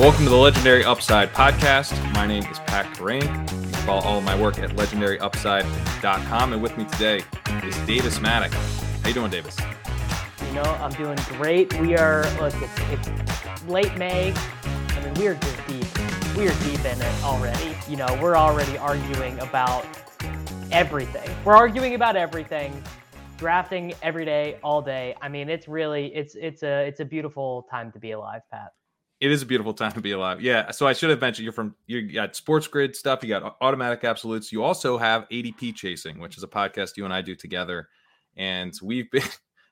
Welcome to the Legendary Upside podcast. My name is Pat Kerrane. You can follow all of my work at legendaryupside.com. And with me today is Davis Mattek. How you doing, Davis? You know, I'm doing great. We are look, it's, it's late May. I mean, we're just deep. We're deep in it already. You know, we're already arguing about everything. We're arguing about everything. Drafting every day, all day. I mean, it's really it's it's a it's a beautiful time to be alive, Pat. It is a beautiful time to be alive. Yeah. So I should have mentioned you're from you got SportsGrid stuff, you got automatic absolutes. You also have ADP chasing, which is a podcast you and I do together. And we've been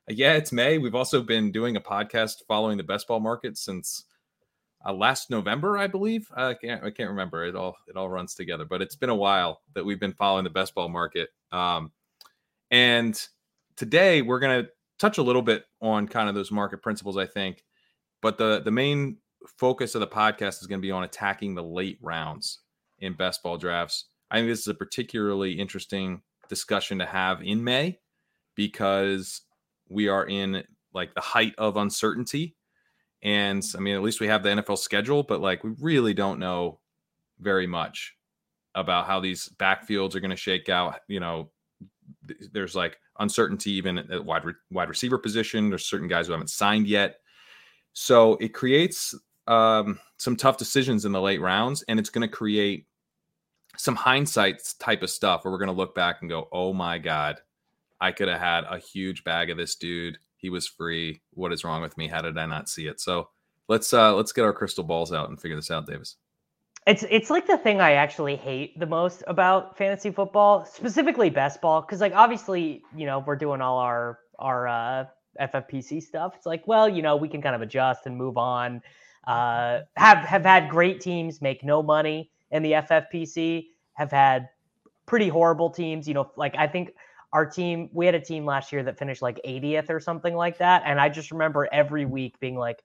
yeah, it's May. We've also been doing a podcast following the best ball market since uh, last November, I believe. I can't I can't remember. It all it all runs together, but it's been a while that we've been following the best ball market. Um, and today we're gonna touch a little bit on kind of those market principles, I think. But the the main focus of the podcast is going to be on attacking the late rounds in best ball drafts. I think this is a particularly interesting discussion to have in May because we are in like the height of uncertainty. And I mean, at least we have the NFL schedule, but like we really don't know very much about how these backfields are going to shake out. You know, there's like uncertainty even at wide wide receiver position. There's certain guys who haven't signed yet. So it creates um, some tough decisions in the late rounds, and it's going to create some hindsight type of stuff where we're going to look back and go, "Oh my god, I could have had a huge bag of this dude. He was free. What is wrong with me? How did I not see it?" So let's uh, let's get our crystal balls out and figure this out, Davis. It's it's like the thing I actually hate the most about fantasy football, specifically best ball, because like obviously you know we're doing all our our uh, FFPC stuff. It's like well you know we can kind of adjust and move on uh, have have had great teams make no money in the FFPC. Have had pretty horrible teams. You know, like I think our team we had a team last year that finished like 80th or something like that, and I just remember every week being like,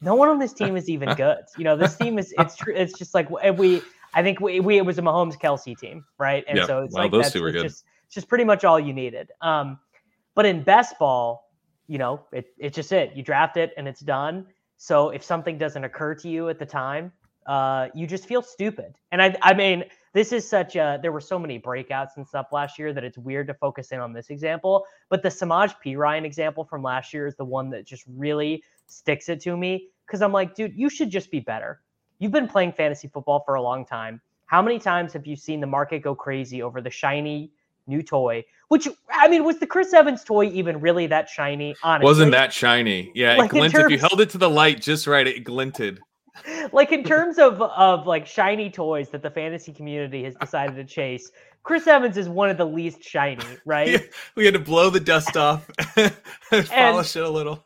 no one on this team is even good. You know, this team is it's true. It's just like we. I think we, we it was a Mahomes Kelsey team, right? And so it's like those that's two were good. just it's just pretty much all you needed. Um, but in best ball, you know, it it's just it. You draft it and it's done. So if something doesn't occur to you at the time, uh, you just feel stupid. And I, I mean, this is such a, there were so many breakouts and stuff last year that it's weird to focus in on this example. But the Samaje Perine example from last year is the one that just really sticks it to me. Cause I'm like, dude, you should just be better. You've been playing fantasy football for a long time. How many times have you seen the market go crazy over the shiny new toy. Which I mean, was the Chris Evans toy even really that shiny? Honestly, wasn't that shiny? Yeah, it in glinted. if you held it to the light just right, it glinted. like in terms of of like shiny toys that the fantasy community has decided to chase. Chris Evans is one of the least shiny, right? Yeah, we had to blow the dust off, and polish it a little.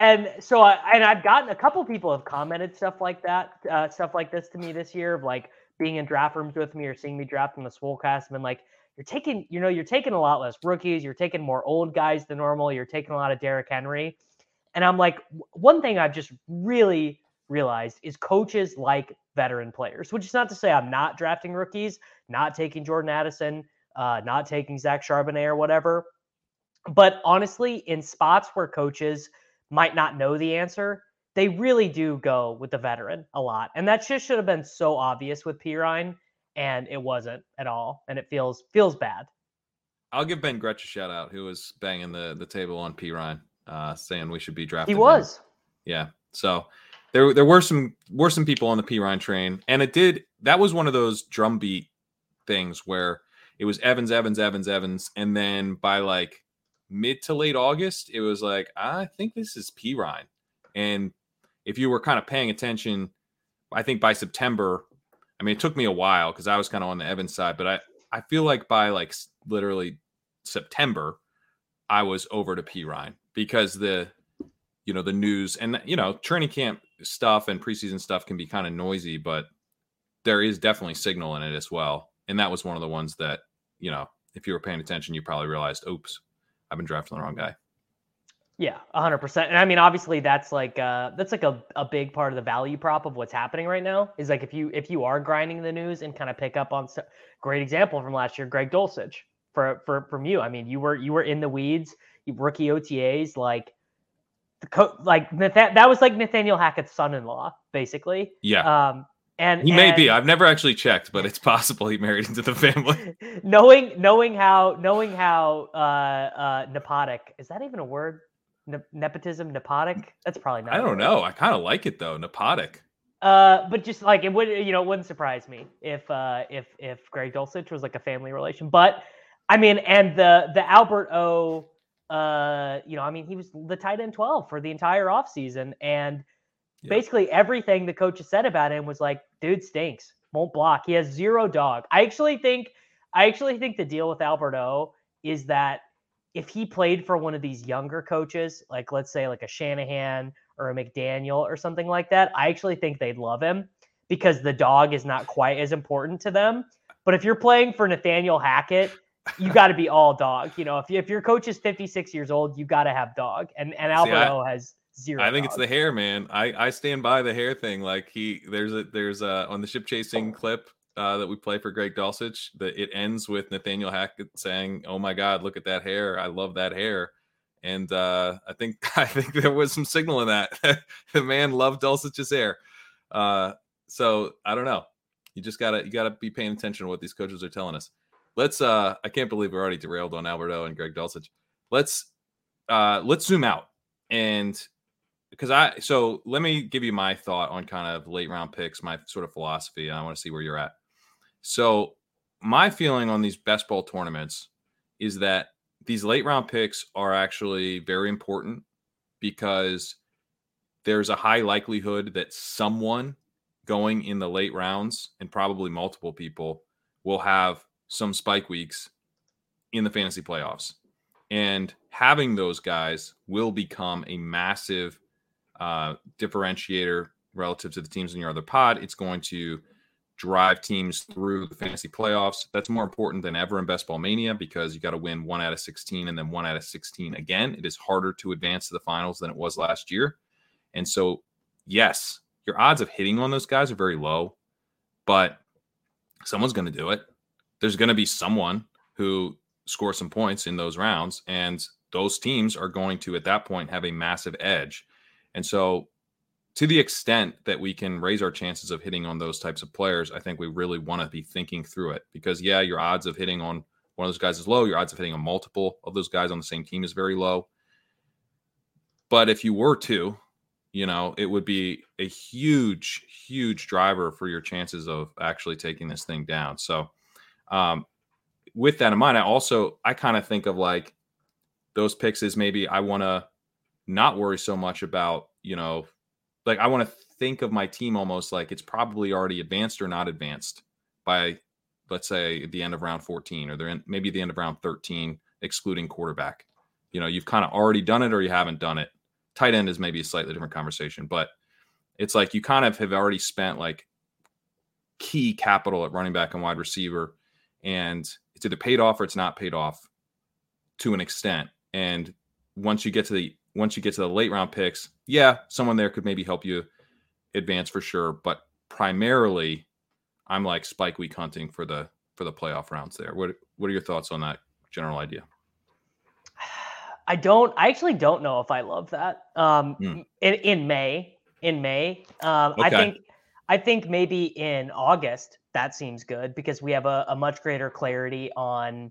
And so, I, and I've gotten a couple people have commented stuff like that, uh, stuff like this to me this year of like being in draft rooms with me or seeing me draft in the Swolecast and been like, you're taking, you know, you're taking a lot less rookies, you're taking more old guys than normal, you're taking a lot of Derrick Henry. And I'm like, one thing I've just really realized is coaches like veteran players, which is not to say I'm not drafting rookies, not taking Jordan Addison, uh, not taking Zach Charbonnet or whatever. But honestly, in spots where coaches might not know the answer, they really do go with the veteran a lot. And that just should have been so obvious with P. And it wasn't at all. And it feels feels bad. I'll give Ben Gretch a shout out, who was banging the the table on Perine, uh, saying we should be drafting. He him. was. Yeah. So there there were some were some people on the Perine train, and it did that was one of those drumbeat things where it was Evans, Evans, Evans, Evans, and then by like mid to late August, it was like I think this is Perine, and if you were kind of paying attention, I think by September, I mean it took me a while because I was kind of on the Evans side, but I I feel like by like literally September, I was over to Perine because the you know the news and you know training camp stuff and preseason stuff can be kind of noisy but there is definitely signal in it as well. And that was one of the ones that you know if you were paying attention you probably realized oops i've been drafting the wrong guy Yeah, hundred percent. And I mean, obviously, that's like uh, that's like a, a big part of the value prop of what's happening right now. Is like if you if you are grinding the news and kind of pick up on st- great example from last year, Greg Dulcich for for from you. I mean, you were you were in the weeds, you rookie OTAs, like the co- like Nathan- that was like Nathaniel Hackett's son-in-law basically. Yeah. Um, and he may be. I've never actually checked, but it's possible he married into the family. knowing knowing how knowing how uh, uh, nepotic is that even a word? Ne- nepotism, nepotic. That's probably not. I don't know. I kind of like it though. Nepotic. Uh, but just like it would, you know, it wouldn't surprise me if uh, if if Greg Dulcich was like a family relation. But I mean, and the the Albert O, uh, you know, I mean, he was the tight end twelve for the entire offseason. and Yeah. basically everything the coach has said about him was like, dude stinks, won't block. He has zero dog. I actually think, I actually think the deal with Albert O is that if he played for one of these younger coaches, like let's say like a Shanahan or a McDaniel or something like that, I actually think they'd love him because the dog is not quite as important to them. But if you're playing for Nathaniel Hackett, you got to be all dog. You know, if you, if your coach is 56 years old, you got to have dog. And and See, I- Albert O has zero. I think it's the hair, man. I I stand by the hair thing. Like he, there's a there's a on the ship chasing clip uh, that we play for Greg Dulcich. That it ends with Nathaniel Hackett saying, "Oh my God, look at that hair! I love that hair." And uh, I think I think there was some signal in that. the man loved Dulcich's hair. Uh, so I don't know. You just gotta you gotta be paying attention to what these coaches are telling us. Let's. uh I can't believe we're already derailed on Albert O and Greg Dulcich. Let's uh let's zoom out and because I so let me give you my thought on kind of late round picks, my sort of philosophy, and I want to see where you're at. So my feeling on these best ball tournaments is that these late round picks are actually very important because there's a high likelihood that someone going in the late rounds and probably multiple people will have some spike weeks in the fantasy playoffs. And having those guys will become a massive uh, differentiator relative to the teams in your other pod. It's going to drive teams through the fantasy playoffs. That's more important than ever in Best Ball Mania because you got to win one out of 16 and then one out of 16 again. It is harder to advance to the finals than it was last year. And so, yes, your odds of hitting on those guys are very low, but someone's going to do it. There's going to be someone who scores some points in those rounds, and those teams are going to, at that point, have a massive edge. And so, to the extent that we can raise our chances of hitting on those types of players, I think we really want to be thinking through it because, yeah, your odds of hitting on one of those guys is low. Your odds of hitting on multiple of those guys on the same team is very low. But if you were to, you know, it would be a huge, huge driver for your chances of actually taking this thing down. So, um, with that in mind, I also I kind of think of like those picks as maybe I want to not worry so much about you know, like I want to think of my team almost like it's probably already advanced or not advanced by let's say the end of round 14 or they're in maybe the end of round 13 excluding quarterback. You know you've kind of already done it or you haven't done it. Tight end is maybe a slightly different conversation but it's like you kind of have already spent like key capital at running back and wide receiver and it's either paid off or it's not paid off to an extent. And once you get to the once you get to the late round picks yeah someone there could maybe help you advance for sure but primarily i'm like spike week hunting for the for the playoff rounds there what what are your thoughts on that general idea I don't. I actually don't know if I love that. Um, Hmm. in in May, in May, um, I think, I think maybe in August that seems good because we have a, a much greater clarity on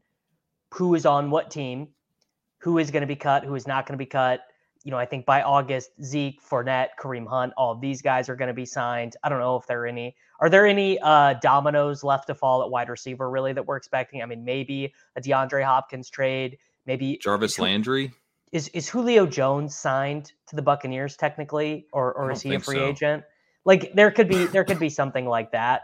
who is on what team, who is going to be cut, who is not going to be cut. You know, I think by August, Zeke, Fournette, Kareem Hunt, all of these guys are going to be signed. I don't know if there are any. Are there any uh, dominoes left to fall at wide receiver really that we're expecting? I mean, maybe a DeAndre Hopkins trade. Maybe jarvis is landry is is Julio Jones signed to the Buccaneers technically, or or is he a free so. agent? Like there could be there could be something like that,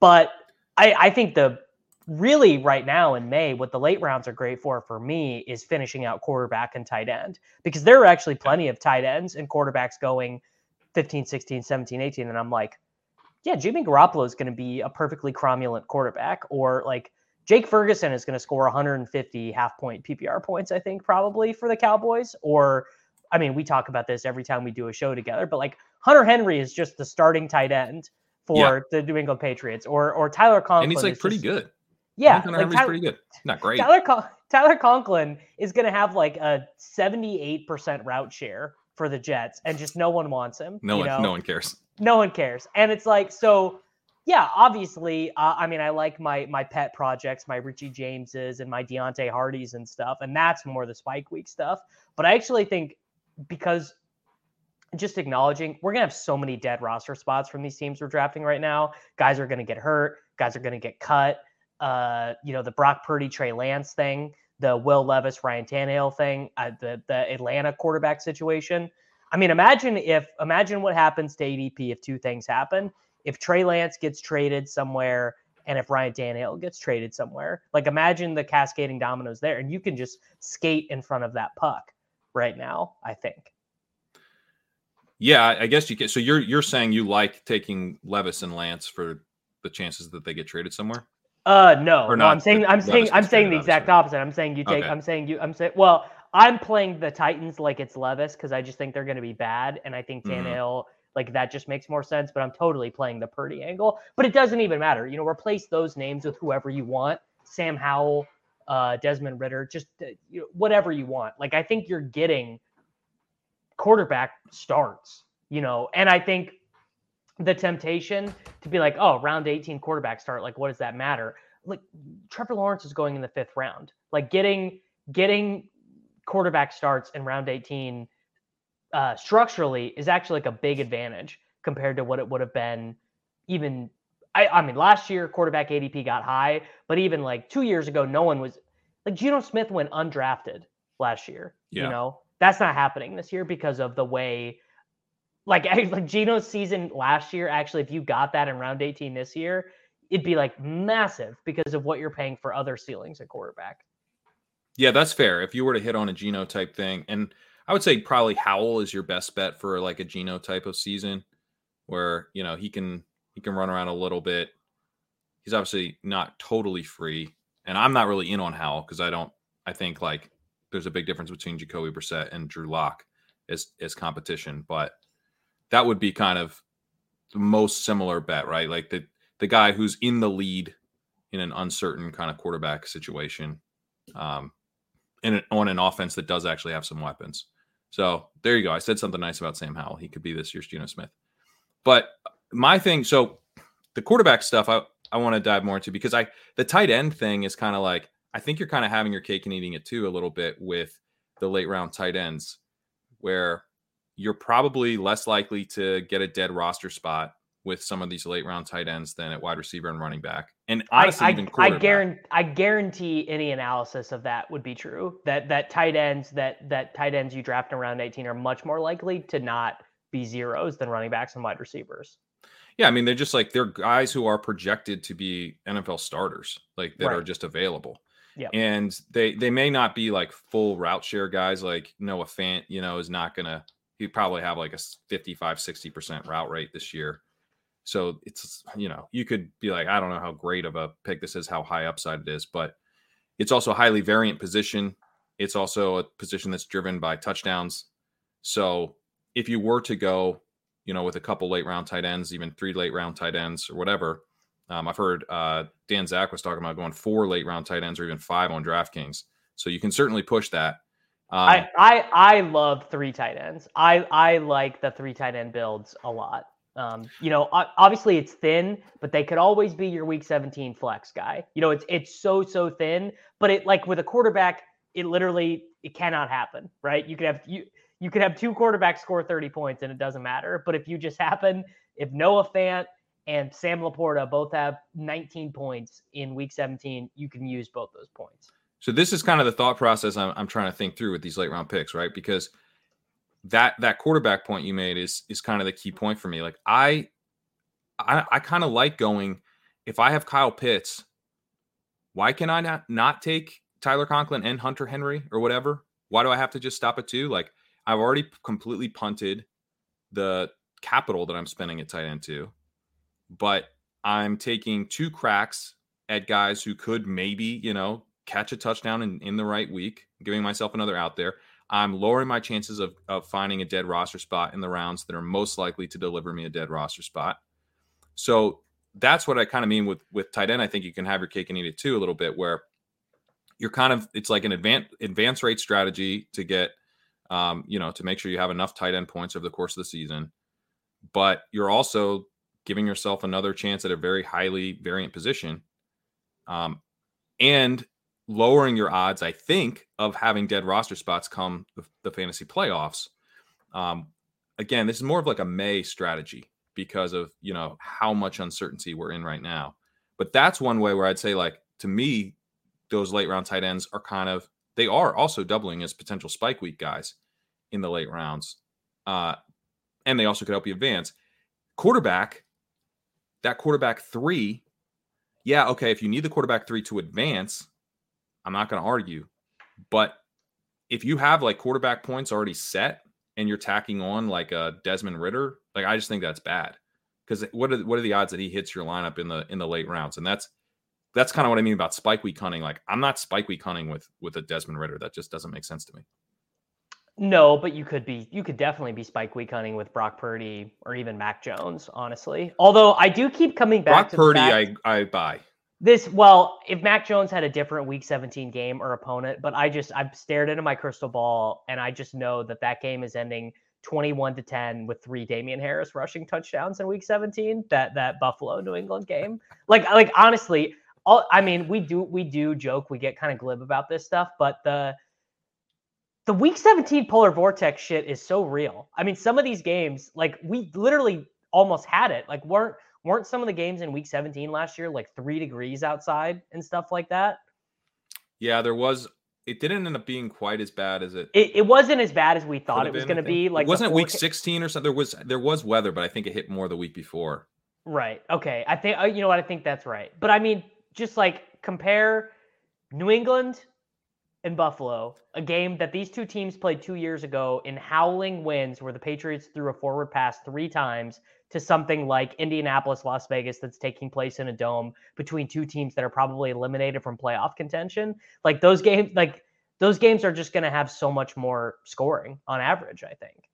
but I I think the really right now in May, what the late rounds are great for for me is finishing out quarterback and tight end because there are actually plenty of tight ends and quarterbacks going 15, 16, 17, 18, and I'm like, yeah, Jimmy Garoppolo is going to be a perfectly cromulent quarterback, or like Jake Ferguson is going to score 150 half point PPR points, I think, probably for the Cowboys. Or, I mean, we talk about this every time we do a show together, but like Hunter Henry is just the starting tight end for the New England Patriots, or or Tyler Conklin. and he's like pretty just- good Yeah, Hunter like Henry's Tyler, pretty good not great Tyler, Con- Tyler Conklin is going to have like a 78% route share for the Jets, and just no one wants him. no one know? no one cares no one cares. And it's like, so yeah, obviously, uh, I mean, I like my my pet projects, my Richie Jameses and my Deonte Hartys and stuff, and that's more the Spike Week stuff. But I actually think because just acknowledging we're gonna have so many dead roster spots from these teams we're drafting right now. Guys are gonna get hurt. Guys are gonna get cut. Uh, you know, the Brock Purdy, Trey Lance thing, the Will Levis, Ryan Tannehill thing, uh, the the Atlanta quarterback situation. I mean, imagine if imagine what happens to ADP if two things happen. If Trey Lance gets traded somewhere and if Ryan Tannehill gets traded somewhere. Like imagine the cascading dominoes there, and you can just skate in front of that puck right now. I think. Yeah, I guess you can. So you're you're saying you like taking Levis and Lance for the chances that they get traded somewhere? Uh, no, or no. I'm saying I'm saying I'm saying the exact opposite. I'm saying you take. Okay. I'm saying you. I'm saying well. I'm playing the Titans like it's Levis because I just think they're going to be bad, and I think mm-hmm. Tannehill mm-hmm. like that just makes more sense. But I'm totally playing the Purdy angle. But it doesn't even matter. You know, replace those names with whoever you want. Sam Howell, uh, Desmond Ridder, just uh, you know, whatever you want. Like I think you're getting quarterback starts. You know, and I think the temptation to be like, oh, round 18 quarterback start, like what does that matter? Like Trevor Lawrence is going in the fifth round. Like getting getting quarterback starts in round 18 uh, structurally is actually like a big advantage compared to what it would have been even I, I mean last year quarterback ADP got high, but even like two years ago, no one was like Geno Smith went undrafted last year. Yeah. You know, that's not happening this year because of the way like like Geno's season last year, actually, if you got that in round 18 this year, it'd be like massive because of what you're paying for other ceilings at quarterback. Yeah, that's fair. If you were to hit on a Geno type thing, and I would say probably Howell is your best bet for like a Geno type of season, where you know he can he can run around a little bit. He's obviously not totally free, and I'm not really in on Howell because I don't. I think like there's a big difference between Jacoby Brissett and Drew Lock as as competition, but that would be kind of the most similar bet, right? Like the the guy who's in the lead in an uncertain kind of quarterback situation. Um, in on an offense that does actually have some weapons. So there you go. I said something nice about Sam Howell. He could be this year's Geno Smith. But my thing, so the quarterback stuff, I, I want to dive more into because I the tight end thing is kind of like I think you're kind of having your cake and eating it too a little bit with the late round tight ends, where you're probably less likely to get a dead roster spot with some of these late round tight ends than at wide receiver and running back. And honestly, I, even I, I guarantee I guarantee any analysis of that would be true. That that tight ends that that tight ends you draft in round 18 are much more likely to not be zeros than running backs and wide receivers. Yeah, I mean they're just like they're guys who are projected to be NFL starters, like that right. are just available. Yeah. And they they may not be like full route share guys like Noah Fant, you know, is not gonna he probably have like a 55, 60% route rate this year. So it's, you know, you could be like, I don't know how great of a pick this is, how high upside it is, but it's also a highly variant position. It's also a position that's driven by touchdowns. So if you were to go, you know, with a couple late round tight ends, even three late round tight ends or whatever, um, I've heard uh, Dan Zach was talking about going four late round tight ends or even five on DraftKings. So you can certainly push that. Um, I, I I love three tight ends. I I like the three tight end builds a lot. Um, you know, obviously it's thin, but they could always be your week 17 flex guy. You know, it's it's so so thin, but it like with a quarterback, it literally it cannot happen, right? You could have you you could have two quarterbacks score 30 points and it doesn't matter. But if you just happen, if Noah Fant and Sam LaPorta both have 19 points in week 17, you can use both those points. So this is kind of the thought process I'm, I'm trying to think through with these late round picks, right? Because – that that quarterback point you made is is kind of the key point for me. Like I I, I kind of like going if I have Kyle Pitts, why can I not not take Tyler Conklin and Hunter Henry or whatever? Why do I have to just stop at two? Like I've already completely punted the capital that I'm spending at tight end two, but I'm taking two cracks at guys who could maybe, you know, catch a touchdown in, in the right week, giving myself another out there. I'm lowering my chances of, of finding a dead roster spot in the rounds that are most likely to deliver me a dead roster spot. So that's what I kind of mean with with tight end. I think you can have your cake and eat it too a little bit, where you're kind of it's like an advanced advance rate strategy to get, um, you know, to make sure you have enough tight end points over the course of the season. but you're also giving yourself another chance at a very highly variant position. Um, and lowering your odds, I think, of having dead roster spots come the, the fantasy playoffs. Um, again, this is more of like a May strategy because of you know how much uncertainty we're in right now. But that's one way where I'd say, like to me, those late round tight ends are kind of they are also doubling as potential spike week guys in the late rounds, uh, and they also could help you advance. Quarterback, that quarterback three, yeah, okay. If you need the quarterback three to advance, I'm not going to argue. But if you have like quarterback points already set and you're tacking on like a Desmond Ridder, like I just think that's bad. Because what are what are the odds that he hits your lineup in the in the late rounds? And that's that's kind of what I mean about spike week hunting. Like I'm not spike week hunting with with a Desmond Ridder. That just doesn't make sense to me. No, but you could be you could definitely be spike week hunting with Brock Purdy or even Mac Jones, honestly. Although I do keep coming back Brock to Purdy, fact, I I buy. This well, if Mac Jones had a different Week 17 game or opponent, but I just I've stared into my crystal ball and I just know that that game is ending 21 to 10 with three Damien Harris rushing touchdowns in Week 17. That that Buffalo New England game, like like honestly, all I mean we do we do joke we get kind of glib about this stuff, but the the Week 17 polar vortex shit is so real. I mean, some of these games, like we literally almost had it. Like weren't weren't some of the games in week 17 last year like three degrees outside and stuff like that? Yeah, there was. It didn't end up being quite as bad as it. It, it wasn't as bad as we thought it was going to be. Like it wasn't the week foreca- 16 or something. There was there was weather, but I think it hit more the week before. Right. Okay. I think uh, you know what I think that's right. But I mean, just like compare New England and Buffalo, a game that these two teams played two years ago in howling winds, where the Patriots threw a forward pass three times to something like Indianapolis, Las Vegas, that's taking place in a dome between two teams that are probably eliminated from playoff contention. Like those mm-hmm. games, like those games are just going to have so much more scoring on average. I think.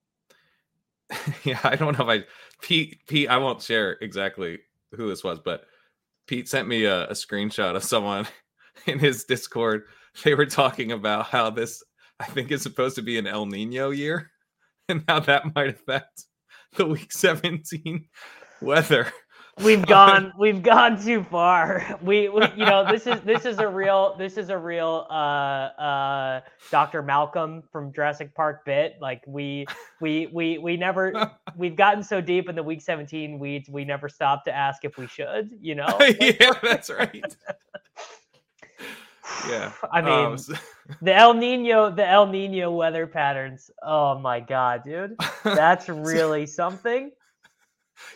yeah, I don't know if I Pete Pete. I won't share exactly who this was, but Pete sent me a, a screenshot of someone in his Discord. They were talking about how this I think is supposed to be an El Nino year, and how that might affect the Week 17 weather. we've gone we've gone too far we, we you know this is this is a real this is a real uh uh dr malcolm from jurassic park bit like we we we we never we've gotten so deep in the week 17 weeds we never stopped to ask if we should you know yeah, that's right. Yeah. i mean Um, so- the el nino the el nino weather patterns oh my god dude that's really something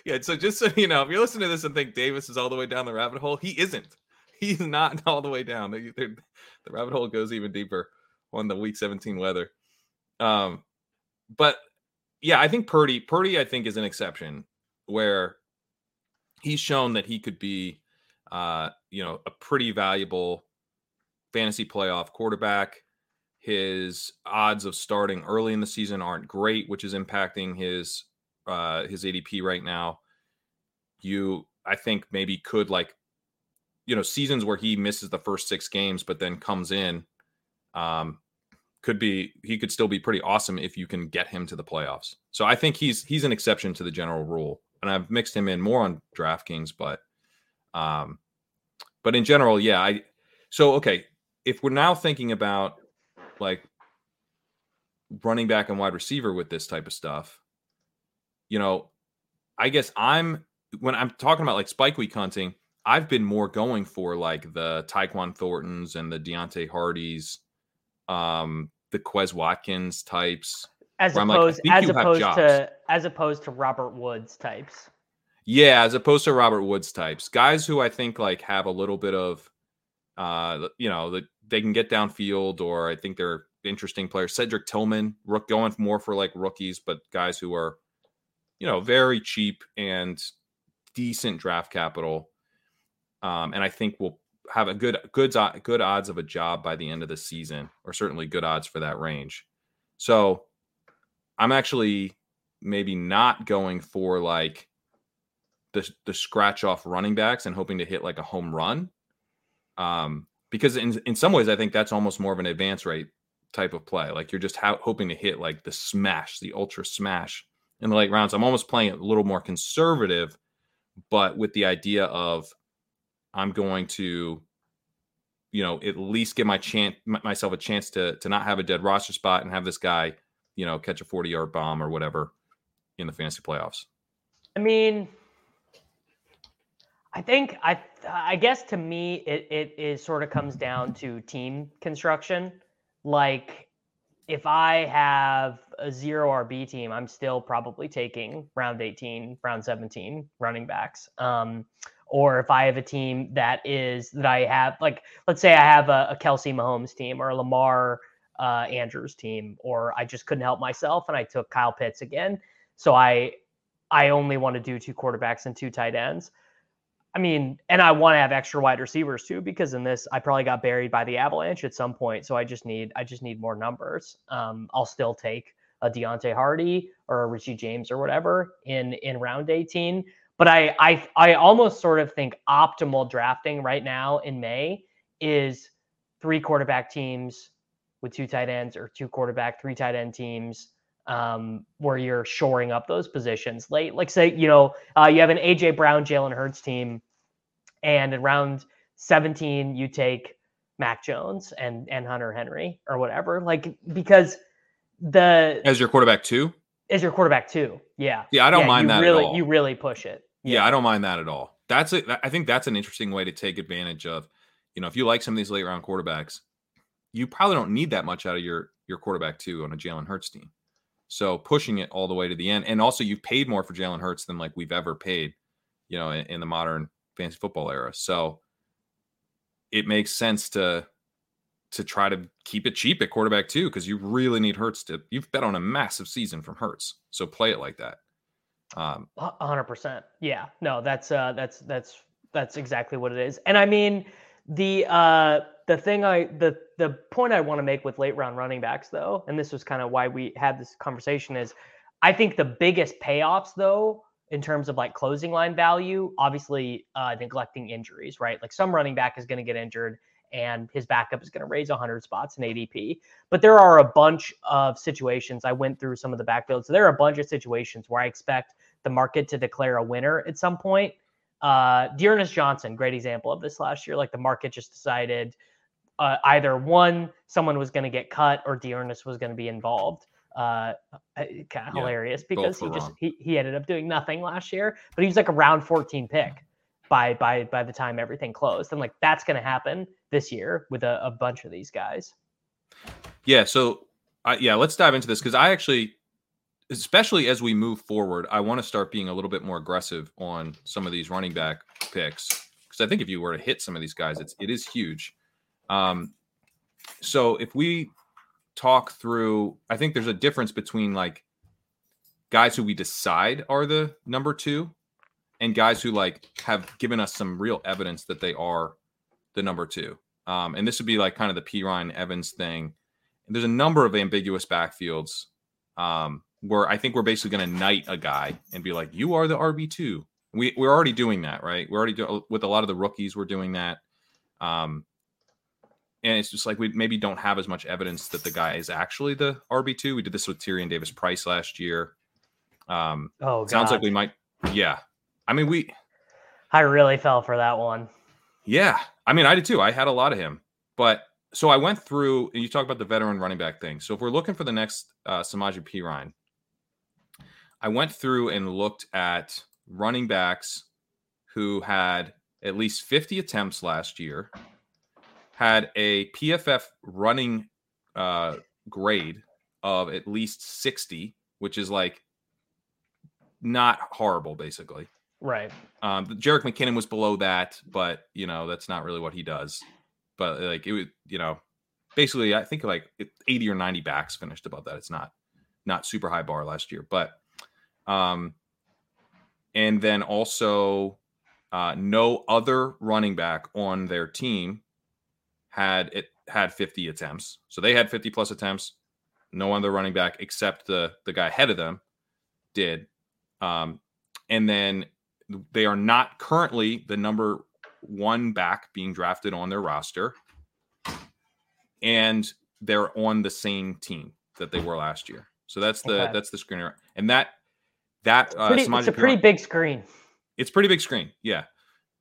yeah. So just so you know, if you're listening to this and think Davis is all the way down the rabbit hole, he isn't. He's not all the way down. The, the, the rabbit hole goes even deeper on the week 17 weather. Um, but yeah, I think Purdy, Purdy, I think is an exception where he's shown that he could be, uh, you know, a pretty valuable fantasy playoff quarterback. His odds of starting early in the season aren't great, which is impacting his uh his ADP right now. You I think maybe could like you know seasons where he misses the first 6 games but then comes in um could be he could still be pretty awesome if you can get him to the playoffs. So I think he's he's an exception to the general rule. And I've mixed him in more on DraftKings but um but in general, yeah, I so okay, if we're now thinking about like running back and wide receiver with this type of stuff, you know, I guess I'm when I'm talking about like spike week hunting, I've been more going for like the Tyquan Thorntons and the Deonte Hartys, um, the Quez Watkins types. as I'm like, opposed as opposed to as opposed to robert woods types Yeah, as opposed to Robert Woods types, guys who I think like have a little bit of, uh, you know, that they can get downfield, or I think they're interesting players. Cedric Tillman, rook going more for like rookies, but guys who are, you know, very cheap and decent draft capital, um, and I think we'll have a good good good odds of a job by the end of the season, or certainly good odds for that range. So, I'm actually maybe not going for like the the scratch off running backs and hoping to hit like a home run. Um, because in in some ways, I think that's almost more of an advance rate type of play. Like you're just ho- hoping to hit like the smash, the ultra smash in the late rounds. I'm almost playing it a little more conservative, but with the idea of I'm going to, you know, at least give my chance myself a chance to to not have a dead roster spot and have this guy, you know, catch a 40 yard bomb or whatever in the fantasy playoffs. I mean, I think I I guess to me it it is sort of comes down to team construction. Like if I have a zero RB team, I'm still probably taking round 18, round 17 running backs. Um, or if I have a team that is that I have, like, let's say I have a, a Kelce Mahomes team or a Lamar uh, Andrews team, or I just couldn't help myself and I took Kyle Pitts again. So I I only want to do two quarterbacks and two tight ends. I mean, and I want to have extra wide receivers too, because in this, I probably got buried by the Avalanche at some point. So I just need, I just need more numbers. Um, I'll still take a Deonte Harty or a Richie James or whatever in in round 18. But I, I, I almost sort of think optimal drafting right now in May is three quarterback teams with two tight ends, or two quarterback, three tight end teams um, where you're shoring up those positions late. Like say, you know, uh, you have an AJ Brown, Jalen Hurts team, and in round 17 you take Mac Jones and and Hunter Henry or whatever. Like because the as your quarterback too. As your quarterback too. Yeah. Yeah, I don't yeah, mind that really, at all. You really push it. Yeah. yeah, I don't mind that at all. That's it. I think that's an interesting way to take advantage of. You know, if you like some of these late round quarterbacks, you probably don't need that much out of your your quarterback too on a Jalen Hurts team. So pushing it all the way to the end, and also you've paid more for Jalen Hurts than like we've ever paid, you know, in, in the modern fantasy football era. So it makes sense to to try to keep it cheap at quarterback too, because you really need Hurts to. You've bet on a massive season from Hurts, so play it like that. Um, hundred percent. Yeah. No, that's uh, that's that's that's exactly what it is. And I mean, the uh, the thing I the the point I want to make with late round running backs though, and this was kind of why we had this conversation is I think the biggest payoffs though in terms of like closing line value, obviously uh, neglecting injuries, right? Like some running back is going to get injured and his backup is going to raise 100 spots in ADP. But there are a bunch of situations. I went through some of the backfields. So there are a bunch of situations where I expect the market to declare a winner at some point. Uh, D'Ernest Johnson, great example of this last year. Like the market just decided uh, either one, someone was going to get cut, or D'Ernest was going to be involved. Uh, kind of yeah, hilarious because he just he, he ended up doing nothing last year, but he was like a round 14 pick by by by the time everything closed, and like that's going to happen this year with a, a bunch of these guys. Yeah. So, uh, yeah, let's dive into this because I actually especially as we move forward, I want to start being a little bit more aggressive on some of these running back picks because I think if you were to hit some of these guys, it's it is huge. Um, so if we talk through, I think there's a difference between like guys who we decide are the number two and guys who like have given us some real evidence that they are the number two. Um, and this would be like kind of the Perine Evans thing. And There's a number of ambiguous backfields um, where I think we're basically going to knight a guy and be like, "You are the RB two. We we're already doing that, right? We're already doing with a lot of the rookies. We're doing that. Um, and it's just like we maybe don't have as much evidence that the guy is actually the RB two. We did this with Tyrion Davis Price last year. Um, oh, God. sounds like we might. Yeah, I mean we. I really fell for that one. Yeah, I mean I did too. I had a lot of him, but so I went through. And you talk about the veteran running back thing. So if we're looking for the next uh, Samaje Perine, I went through and looked at running backs who had at least 50 attempts last year, had a PFF running uh, grade of at least 60, which is like not horrible, basically. Right. Um, Jerick McKinnon was below that, but you know that's not really what he does. But like it was, you know, basically I think like 80 or 90 backs finished above that. It's not not super high bar last year, but um, and then also, uh, no other running back on their team had it had 50 attempts. So they had 50 plus attempts. No other running back except the the guy ahead of them did. Um, and then they are not currently the number one back being drafted on their roster. And they're on the same team that they were last year. So that's the okay. that's the screener. And that that uh, pretty, it's a pretty big screen. It's pretty big screen. Yeah.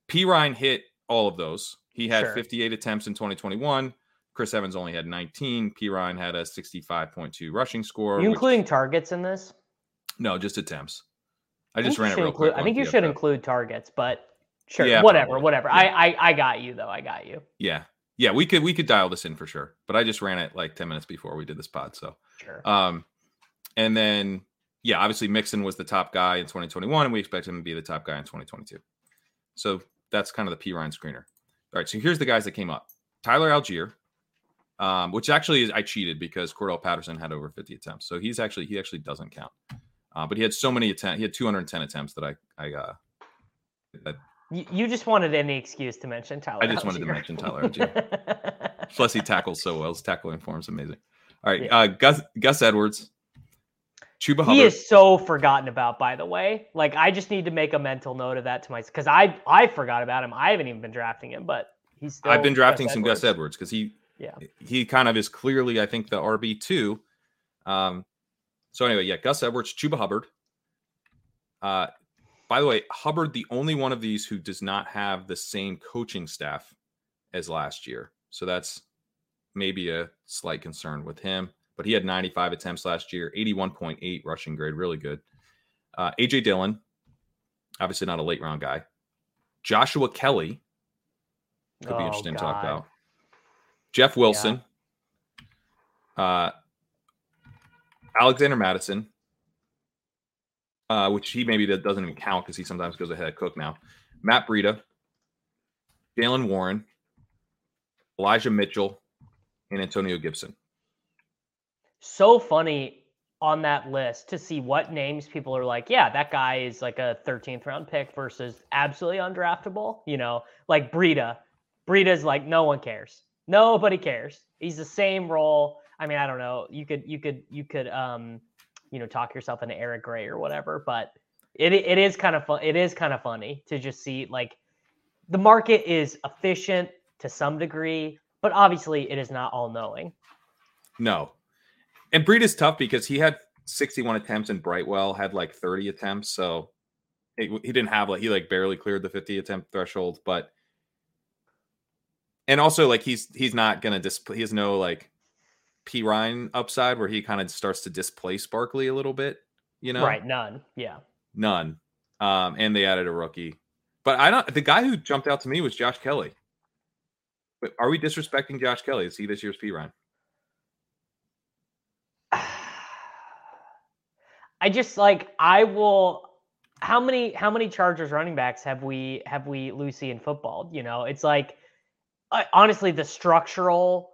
Perine hit all of those. He had Sure. 58 attempts in 2021. Chris Evans only had 19. Perine had a 65.2 rushing score. Are you which- including targets in this? no, just attempts. I I just ran it real include, quick. I think you should include targets, but sure, Yeah, whatever, probably. whatever. Yeah. I, I I got you though. I got you. Yeah. Yeah, we could we could dial this in for sure. But I just ran it like 10 minutes before we did this pod. So Sure. um and then yeah, obviously Mixon was the top guy in 2021, and we expect him to be the top guy in 2022. So that's kind of the Perine screener. All right, so here's the guys that came up. Tyler Allgeier, um, which actually is I cheated because Cordarrelle Patterson had over 50 attempts. So he's actually he actually doesn't count. Uh, but he had so many attempts, he had 210 attempts that I I uh You, you just wanted any excuse to mention Tyler. I just wanted to mention Tyler Allgeier. plus he tackles so well. His tackling form is amazing. All right, Yeah. uh Gus Gus Edwards. Chuba he is so forgotten about, by the way. Like I just need to make a mental note of that to myself because I I forgot about him. I haven't even been drafting him, but he's still. I've been drafting Gus some Edwards. Gus Edwards because he Yeah. he kind of is clearly I think the RB two. Um, so anyway, yeah, Gus Edwards, Chuba Hubbard. Uh, by the way, Hubbard the only one of these who does not have the same coaching staff as last year, so that's maybe a slight concern with him. But he had 95 attempts last year, 81.8 rushing grade, really good. Uh, AJ Dillon, obviously not a late round guy. Joshua Kelley, could be Oh, interesting to talk about. Jeff Wilson, uh, Alexander Mattison, uh, which he maybe doesn't even count because he sometimes goes ahead of Cook now. Matt Breida, Jaylen Warren, Elijah Mitchell, and Antonio Gibson. So funny on that list to see what names people are like, yeah, that guy is like a 13th round pick versus absolutely undraftable. You know, like Breida. Breida's like no one cares. Nobody cares. He's the same role. I mean, I don't know. You could you could you could um you know talk yourself into Eric Gray or whatever, but it it is kind of fun. It is kind of funny to just see like the market is efficient to some degree, but obviously it is not all knowing. No. And Breed is tough because he had 61 attempts and Brightwell had like 30 attempts. So he, he didn't have like, he like barely cleared the 50 attempt threshold. But, and also like he's, he's not going to display, he has no like Perine upside where he kind of starts to displace Barkley a little bit, you know? Right, none. Yeah. None. Um, and they added a rookie. But I don't, the guy who jumped out to me was Josh Kelley. But are we disrespecting Josh Kelley? Is he this year's Perine? I just like I will how many how many Chargers running backs have we have we Lucy in football? You know, it's like I, honestly the structural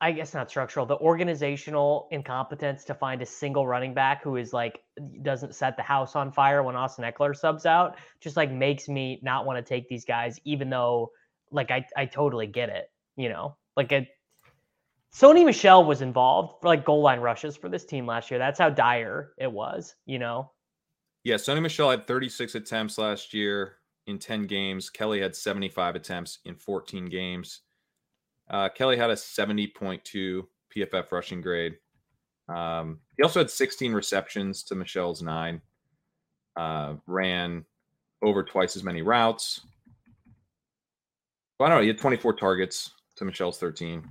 I guess not structural, the organizational incompetence to find a single running back who is like doesn't set the house on fire when Austin Ekeler subs out just like makes me not want to take these guys, even though like I, I totally get it, you know. Like it Sony Michel was involved for like goal line rushes for this team last year. That's how dire it was, you know. Yeah, Sony Michel had 36 attempts last year in 10 games. Kelley had 75 attempts in 14 games. Uh, Kelley had a 70.2 PFF rushing grade. Um, he also had 16 receptions to Michel's nine. Uh, ran over twice as many routes. Well, I don't know. He had 24 targets to Michel's 13.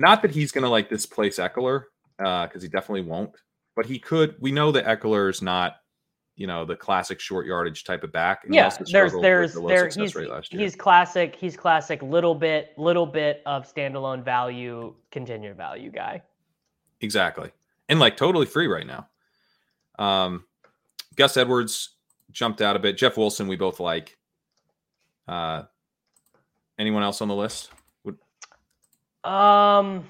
Not that he's going to like displace Ekeler, because he definitely won't but he could. We know that Ekeler is not, you know, the classic short yardage type of back. and Yeah, there's there's the there he's rate last year. he's classic he's classic little bit little bit of standalone value continued value guy. exactly and like totally free right now. Um, Gus Edwards jumped out a bit. Jeff Wilson, we both like. Uh, anyone else on the list? Um,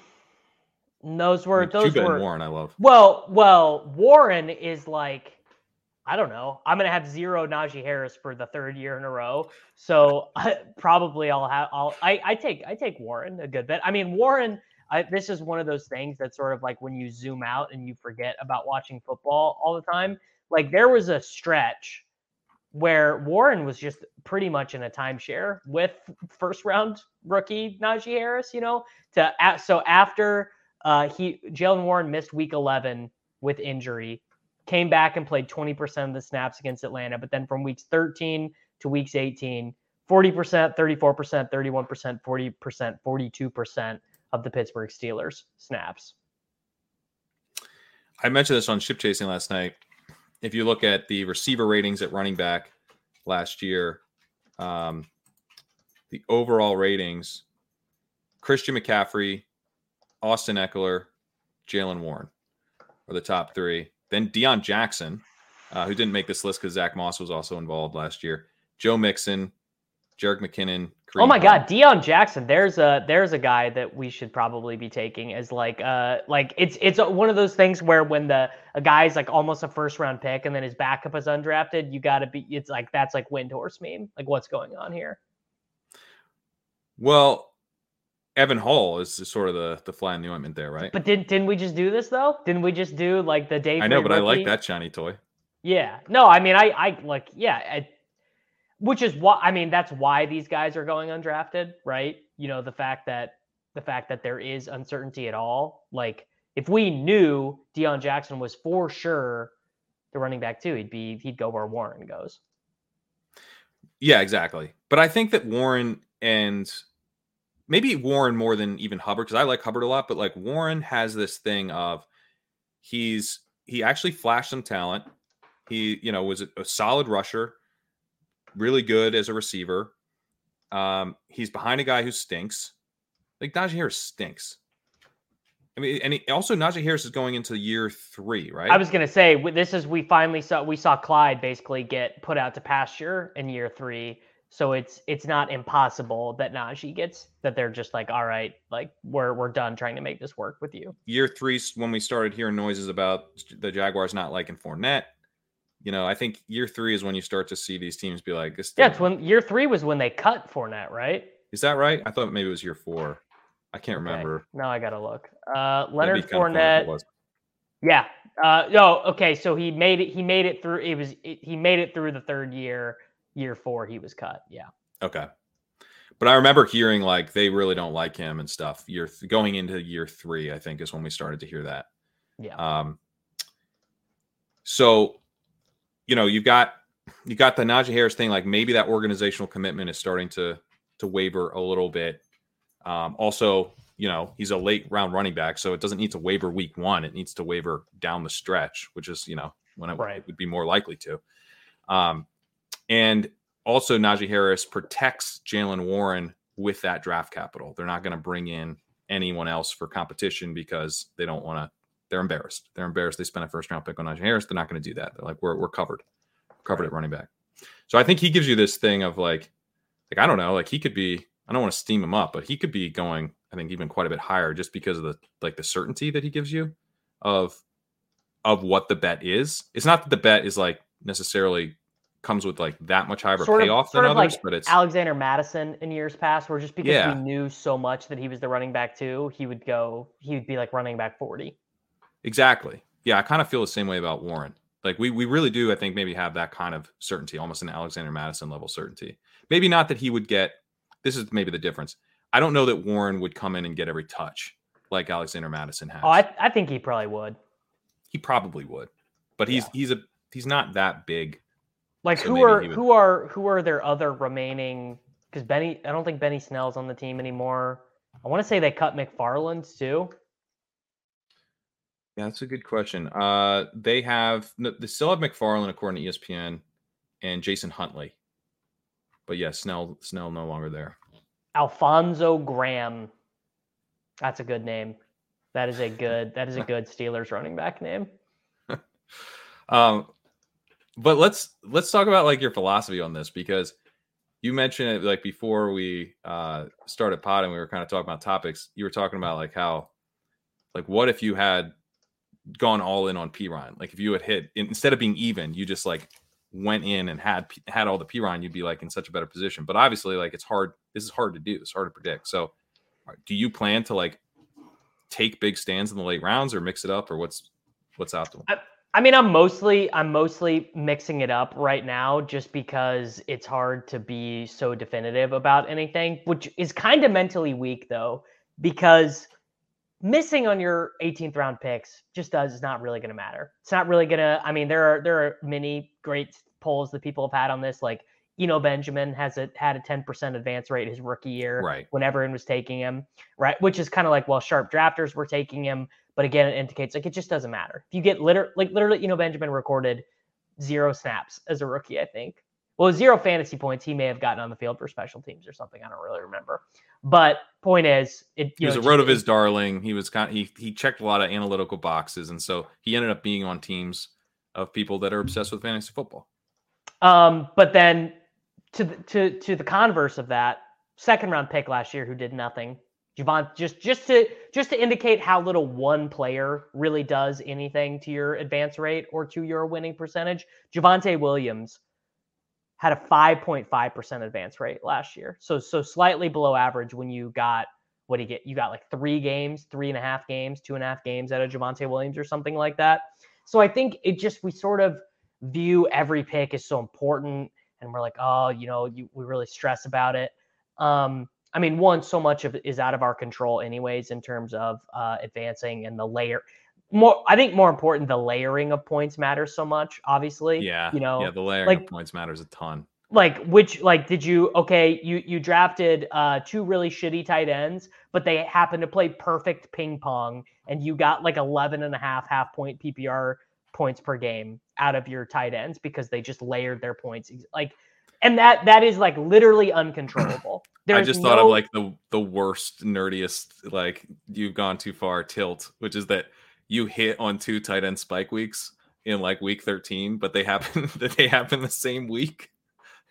those were mean, those Chuba were Warren? I love. well well Warren is like I don't know. I'm gonna have zero Najee Harris for the third year in a row, so probably I'll have I'll I, I take I take Warren a good bit. I mean Warren. I, this is one of those things that sort of like when you zoom out and you forget about watching football all the time. Like there was a stretch where Warren was just pretty much in a timeshare with first round rookie Najee Harris, you know, to so after uh, he Jaylen Warren missed week 11 with injury, came back and played 20% of the snaps against Atlanta, but then from weeks 13 to weeks 18, 40%, 34%, 31%, 40%, 42% of the Pittsburgh Steelers snaps. I mentioned this on ship chasing last night. If you look at the receiver ratings at running back last year, um, the overall ratings Christian McCaffrey, Austin Ekeler, Jaylen Warren are the top three. Then Deon Jackson, uh, who didn't make this list because Zack Moss was also involved last year. Joe Mixon, Jerick McKinnon. Oh my. God, Deon Jackson. There's a there's a guy that we should probably be taking as like uh like it's it's one of those things where when the a guy's like almost a first round pick and then his backup is undrafted, you got to be. It's like that's like wind horse meme. Like what's going on here? Well, Evan Hull is sort of the the fly in the ointment there, right? But didn't didn't we just do this though? Didn't we just do like the day? I know, but rookie? I like that shiny toy. Yeah. No, I mean, I I like yeah. I, which is why I mean that's why these guys are going undrafted, right? You know, the fact that the fact that there is uncertainty at all. Like if we knew Deon Jackson was for sure the running back too, he'd be he'd go where Warren goes. Yeah, exactly. But I think that Warren and maybe Warren more than even Hubbard because I like Hubbard a lot, but like Warren has this thing of he's he actually flashed some talent. He, you know, was a solid rusher really good as a receiver. Um, he's behind a guy who stinks. Like Najee Harris stinks. I mean, and he, also Najee Harris is going into year three, right? I was gonna say this is we finally saw we saw Clyde basically get put out to pasture in year three, so it's it's not impossible that Najee gets that they're just like, all right, like we're we're done trying to make this work with you. Year three, when we started hearing noises about the Jaguars not liking Fournette, you know, I think year three is when you start to see these teams be like, this yeah, it's when year three was when they cut Fournette, right? Is that right? I thought maybe it was year four. I can't okay. remember. Now I gotta look. Uh, Leonard Fournette. Yeah. Uh, no. Okay. So he made it. He made it through. It was. It, he made it through the third year. Year four, he was cut. Yeah. Okay. But I remember hearing like they really don't like him and stuff. Year th- going into year three, I think is when we started to hear that. Yeah. Um. So you know, you've got you got the Najee Harris thing. Like maybe that organizational commitment is starting to to waver a little bit. Um, also, you know, he's a late round running back, so it doesn't need to waver week one. It needs to waver down the stretch, which is you know when it, right. would be more likely to. Um, and also, Najee Harris protects Jaylen Warren with that draft capital. They're not going to bring in anyone else for competition because they don't want to they're embarrassed. They're embarrassed. They spent a first round pick on Najee Harris. They're not going to do that. They're like, we're, we're covered, covered right. at running back. So I think he gives you this thing of like, like I don't know, like he could be. I don't want to steam him up, but he could be going. I think even quite a bit higher just because of the like the certainty that he gives you of of what the bet is. It's not that the bet is like necessarily comes with like that much higher sort payoff of, than others, like but it's Alexander Mattison in years past, where just because yeah. we knew so much that he was the running back too, he would go, he would be like running back 40. Exactly. Yeah, I kind of feel the same way about Warren. Like we we really do, I think, maybe have that kind of certainty, almost an Alexander Mattison level certainty. Maybe not that he would get. This is maybe the difference. I don't know that Warren would come in and get every touch like Alexander Mattison has. Oh, I, I think he probably would. He probably would, but he's yeah. he's a he's not that big. Like so who are who are who are their other remaining? Because Benny, I don't think Benny Snell's on the team anymore. I want to say they cut McFarland's too. Yeah, that's a good question. Uh, they have they still have McFarland according to ESPN and Jason Huntley, but yeah, Snell Snell no longer there. Alfonzo Graham, that's a good name. That is a good that is a good Steelers running back name. um, but let's let's talk about like your philosophy on this because you mentioned it like before we uh started potting. We were kind of talking about topics. You were talking about like how like what if you had gone all in on Perine. Like if you had hit instead of being even, you just like went in and had had all the Perine, you'd be like in such a better position. But obviously, like it's hard. This is hard to do. It's hard to predict. So, do you plan to like take big stands in the late rounds, or mix it up, or what's what's optimal? I, I mean, I'm mostly I'm mostly mixing it up right now, just because it's hard to be so definitive about anything, which is kind of mentally weak though, because missing on your 18th round picks just does is not really going to matter. It's not really going to. I mean, there are there are many great polls that people have had on this, like Eno Benjamin has a had a 10% advance rate his rookie year right. when everyone was taking him, right? Which is kind of like, well, sharp drafters were taking him, but again, it indicates like it just doesn't matter. If you get liter- like literally, you know, Benjamin recorded zero snaps as a rookie, I think. Well, zero fantasy points he may have gotten on the field for special teams or something. I don't really remember. But point is, it he was know, a RotoViz darling. He was kind of, he he checked a lot of analytical boxes, and so he ended up being on teams of people that are obsessed with fantasy football. Um, but then to the, to to the converse of that, second round pick last year who did nothing. Javon, just just to just to indicate how little one player really does anything to your advance rate or to your winning percentage. Javonte Williams had a 5.5% advance rate last year. So so slightly below average when you got what do you get? You got like three games, three and a half games, two and a half games out of Javonte Williams or something like that. So I think it just we sort of view every pick as so important and we're like, oh, you know, you, we really stress about it. Um, I mean, one, so much of is out of our control, anyways, in terms of uh, advancing and the layer. More, I think, more important, the layering of points matters so much. Obviously, Yeah, you know, yeah, the layering like- of points matters a ton. like which like did you okay you you drafted uh two really shitty tight ends but they happen to play perfect ping pong and you got like 11 and a half half point ppr points per game out of your tight ends because they just layered their points like and that that is like literally uncontrollable I just thought no- of like the the worst, nerdiest, like you've gone too far tilt, which is that you hit on two tight end spike weeks in like week 13, but they happen that they happen the same week.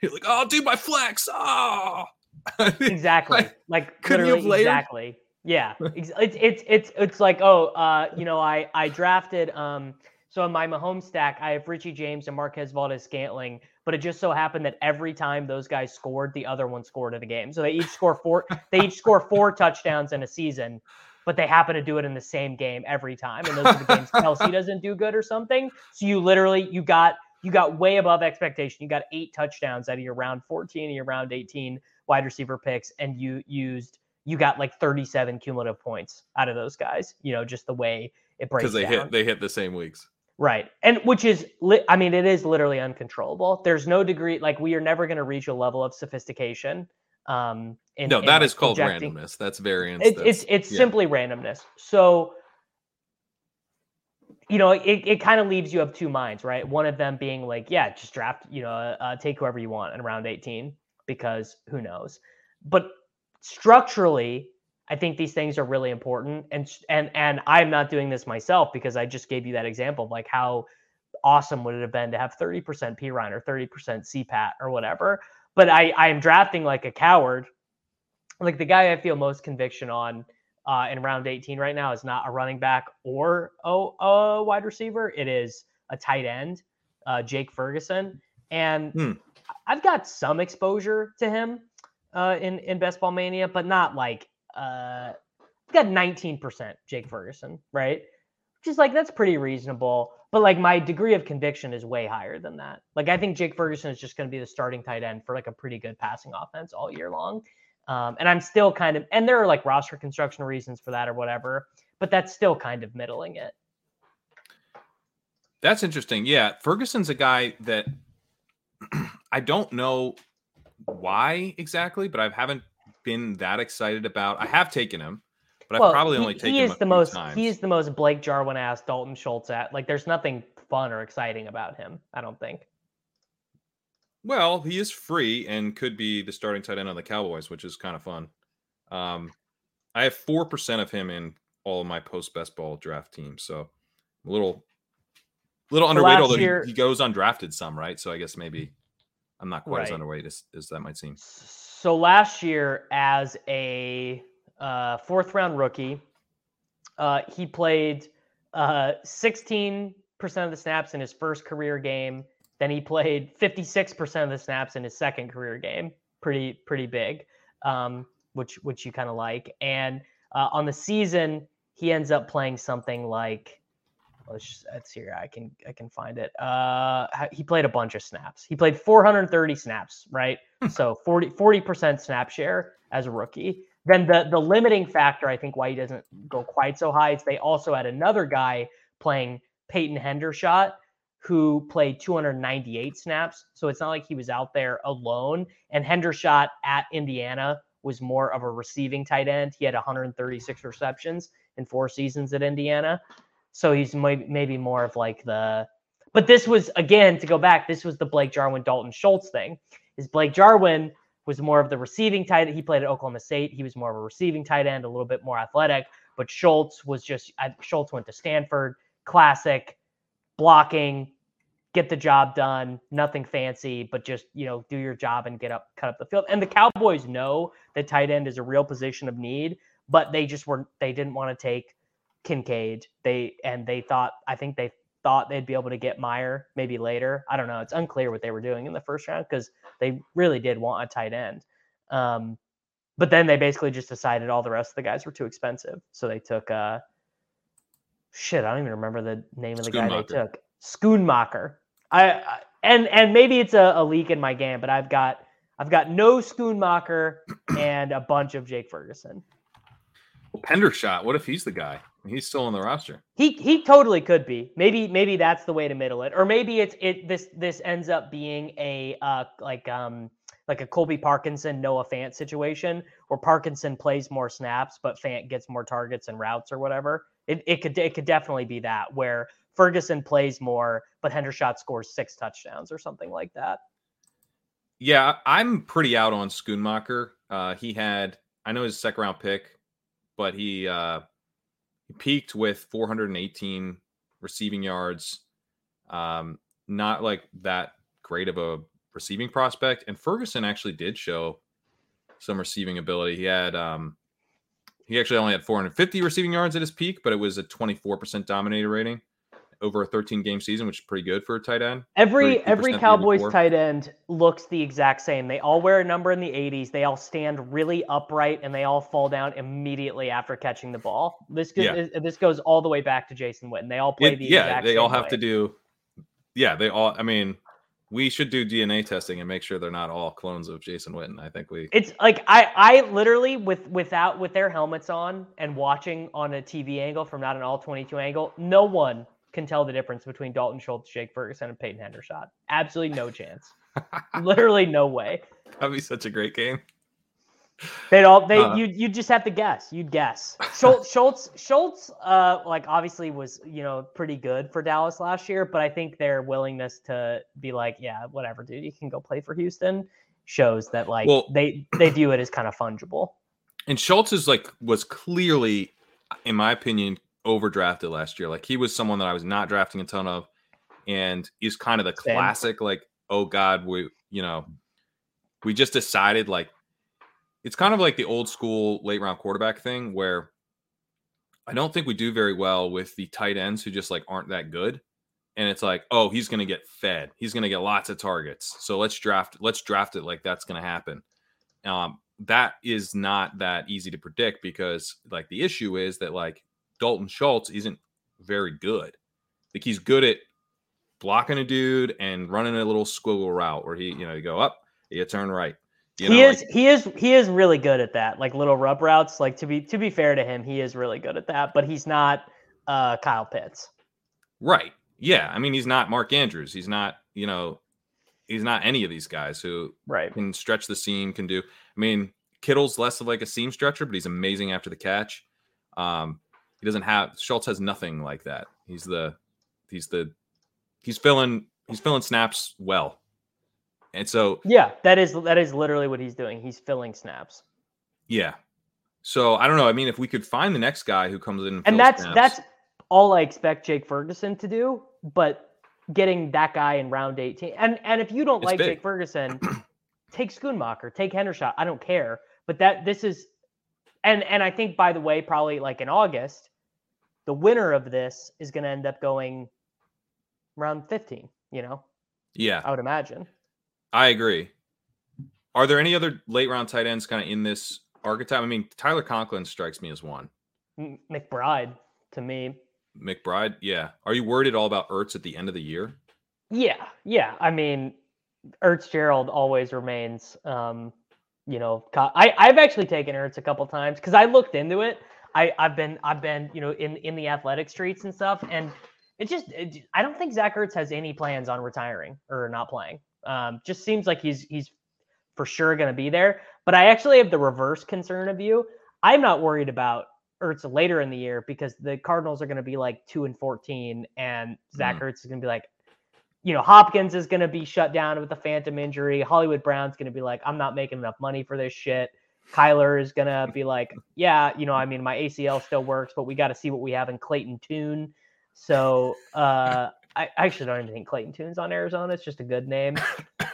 You're like, oh, dude, my flex. Oh, exactly. Like, like couldn't you have literally exactly. Yeah. It's it's it's it's like oh uh you know i i drafted um so in my Mahomes stack i have richie james and marquez valdes scantling but it just so happened that every time those guys scored the other one scored in the game. So they each score four they each score four touchdowns in a season but they happen to do it in the same game every time and those are the games kelce doesn't do good or something so you literally you got you got way above expectation you got eight touchdowns out of your round 14 and your round 18 wide receiver picks and you used you got like 37 cumulative points out of those guys you know just the way it breaks because they down. hit they hit the same weeks. right and which is li- i mean it is literally uncontrollable there's no degree like we are never going to reach a level of sophistication um in, no, that like, is called projecting- randomness. That's variance. it, that's- it's it's yeah. simply randomness. So you know, it, it kind of leaves you of two minds, right? One of them being like, yeah, just draft, you know, uh, take whoever you want in round 18 because who knows. But structurally, I think these things are really important, and and and I'm not doing this myself because I just gave you that example of like how awesome would it have been to have 30% Perine or 30% CPAT or whatever. But I I am drafting like a coward. Like the guy I feel most conviction on uh, in round 18 right now is not a running back or a, a wide receiver. It is a tight end, uh, Jake Ferguson, and Hmm. I've got some exposure to him uh, in in Best Ball Mania, but not like uh, I've got 19% Jake Ferguson, right? Which is like that's pretty reasonable. But like my degree of conviction is way higher than that. Like I think Jake Ferguson is just going to be the starting tight end for like a pretty good passing offense all year long. Um, and I'm still kind of, and there are like roster construction reasons for that or whatever, but that's still kind of middling it. That's interesting. Yeah, Ferguson's a guy that I don't know why exactly, but I haven't been that excited about. I have taken him, but I've probably he, only taken he is the most times. he is the most Blake Jarwin ass Dalton Schultz at like there's nothing fun or exciting about him. I don't think. Well, he is free and could be the starting tight end on the Cowboys, which is kind of fun. Um, I have four percent of him in all of my post best ball draft teams, so a little, little So underweight. Although he- year- he, goes undrafted some, right? So I guess maybe I'm not quite as underweight as, as that might seem. So last year, as a uh, fourth round rookie, uh, he played uh, 16% of the snaps in his first career game. Then he played 56% of the snaps in his second career game. Pretty pretty big, um, which which you kind of like. And uh, on the season, he ends up playing something like let's just, let's see here. I can I can find it. Uh, he played a bunch of snaps. He played 430 snaps, right? so 40 percent snap share as a rookie. Then the the limiting factor, I think, why he doesn't go quite so high is they also had another guy playing Peyton Hendershot who played 298 snaps. So it's not like he was out there alone. And Hendershot at Indiana was more of a receiving tight end. He had 136 receptions in four seasons at Indiana. So he's maybe more of like the, but this was again to go back. This was the Blake Jarwin Dalton Schultz thing. Is Blake Jarwin was more of the receiving tight. He played at Oklahoma State. He was more of a receiving tight end, a little bit more athletic. But Schultz was just Schultz went to Stanford, classic blocking, get the job done, nothing fancy, but just, you know, do your job and get up, cut up the field. And the Cowboys know that tight end is a real position of need, but they just were, they didn't want to take Kincaid. They, and they thought, I think they thought they'd be able to get Mayer maybe later. I don't know. It's unclear what they were doing in the first round because they really did want a tight end. Um, but then they basically just decided all the rest of the guys were too expensive. So they took, uh, shit, I don't even remember the name of the guy they took. Schoonmaker. I, and and maybe it's a, a, leak in my game, but I've got I've got no Schoonmaker and a bunch of Jake Ferguson. Well, Hendershot. What if he's the guy? He's still on the roster. He he totally could be. Maybe maybe that's the way to middle it, or maybe it's it this this ends up being a uh like um like a Colby Parkinson Noah Fant situation where Parkinson plays more snaps, but Fant gets more targets and routes or whatever. It it could it could definitely be that where Ferguson plays more, but Hendershot scores six touchdowns or something like that. Yeah, I'm pretty out on Schoonmaker. Uh, he had, I know his second round pick, but he uh, he peaked with 418 receiving yards. Um, not like that great of a receiving prospect. And Ferguson actually did show some receiving ability. He had um, he actually only had 450 receiving yards at his peak, but it was a 24% dominator rating over a 13 game season, which is pretty good for a tight end. Every every Cowboys tight end looks the exact same. They all wear a number in the 80s. They all stand really upright and they all fall down immediately after catching the ball. This goes, yeah. this goes all the way back to Jason Witten. They all play it, the yeah. They all have way. to do. Yeah, they all. I mean, we should do DNA testing and make sure they're not all clones of Jason Witten. I think we. It's like I I literally with without with their helmets on and watching on a TV angle from not an all 22 angle, no one can tell the difference between Dalton Schultz, Jake Ferguson, and Peyton Hendershot. Absolutely no chance. Literally no way. That'd be such a great game. They'd all they uh, you you just have to guess. You'd guess. Schultz Schultz Schultz uh like obviously was, you know, pretty good for Dallas last year, but I think their willingness to be like, yeah, whatever, dude, you can go play for Houston shows that like well, they they view it as kind of fungible. And Schultz is like was clearly in my opinion overdrafted last year. Like he was someone that I was not drafting a ton of, and he's kind of the classic like, oh God, we you know, we just decided like it's kind of like the old school late round quarterback thing where I don't think we do very well with the tight ends who just like aren't that good. And it's like, oh, he's going to get fed. He's going to get lots of targets. So let's draft. Let's draft it like that's going to happen. Um, that is not that easy to predict because like the issue is that like Dalton Schultz isn't very good. Like he's good at blocking a dude and running a little squiggle route where he, you know, you go up, you turn right. You he know, is like, he is he is really good at that, like little rub routes. Like to be to be fair to him, he is really good at that, but he's not uh Kyle Pitts. Right. Yeah. I mean, he's not Mark Andrews. He's not, you know, he's not any of these guys who right can stretch the seam, can do. I mean, Kittle's less of like a seam stretcher, but he's amazing after the catch. Um, he doesn't have Schultz has nothing like that. He's the he's the he's filling he's filling snaps well. And so Yeah, that is that is literally what he's doing. He's filling snaps. Yeah. So I don't know. I mean, if we could find the next guy who comes in and, and that's snaps, that's all I expect Jake Ferguson to do, but getting that guy in round 18. And and if you don't like big. Jake Ferguson, take Schoonmaker, take Hendershot. I don't care. But that this is and and I think by the way, probably like in August, the winner of this is going to end up going around 15, you know? Yeah. I would imagine. I agree. Are there any other late round tight ends kind of in this archetype? I mean, Tyler Conklin strikes me as one. McBride to me. McBride, yeah. Are you worried at all about Ertz at the end of the year? Yeah, yeah. I mean, Ertz Gerald always remains um, you know, I I've actually taken Ertz a couple times because I looked into it. I I've been I've been you know in in the athletic streets and stuff, and it just it, I don't think Zach Ertz has any plans on retiring or not playing. Um, just seems like he's he's for sure going to be there. But I actually have the reverse concern of you. I'm not worried about Ertz later in the year because the Cardinals are going to be like two and fourteen, and Zach mm. Ertz is going to be like, you know, Hopkins is going to be shut down with a phantom injury. Hollywood Brown's going to be like, I'm not making enough money for this shit. Kyler is going to be like, yeah, you know, I mean, my ACL still works, but we got to see what we have in Clayton Tune. So uh, I, I actually don't even think Clayton Tune's on Arizona. It's just a good name.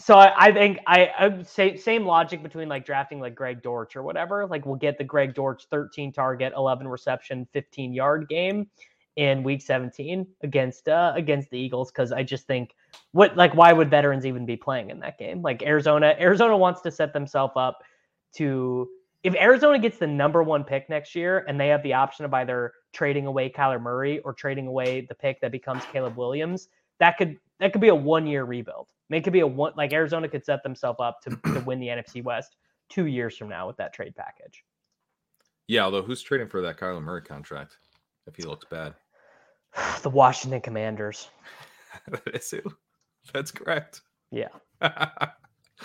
So I, I think I, I say same logic between like drafting like Greg Dortch or whatever. Like we'll get the Greg Dortch 13 target, 11 reception, 15 yard game in week 17 against uh against the Eagles because I just think what like why would veterans even be playing in that game? Like Arizona, Arizona wants to set themselves up to if Arizona gets the number one pick next year and they have the option of either trading away Kyler Murray or trading away the pick that becomes Caleb Williams, that could that could be a one year rebuild. I mean, it could be a one like Arizona could set themselves up to, to win the NFC West two years from now with that trade package. Yeah, although who's trading for that Kyler Murray contract if he looks bad? the Washington Commanders. that is who. That's correct. Yeah.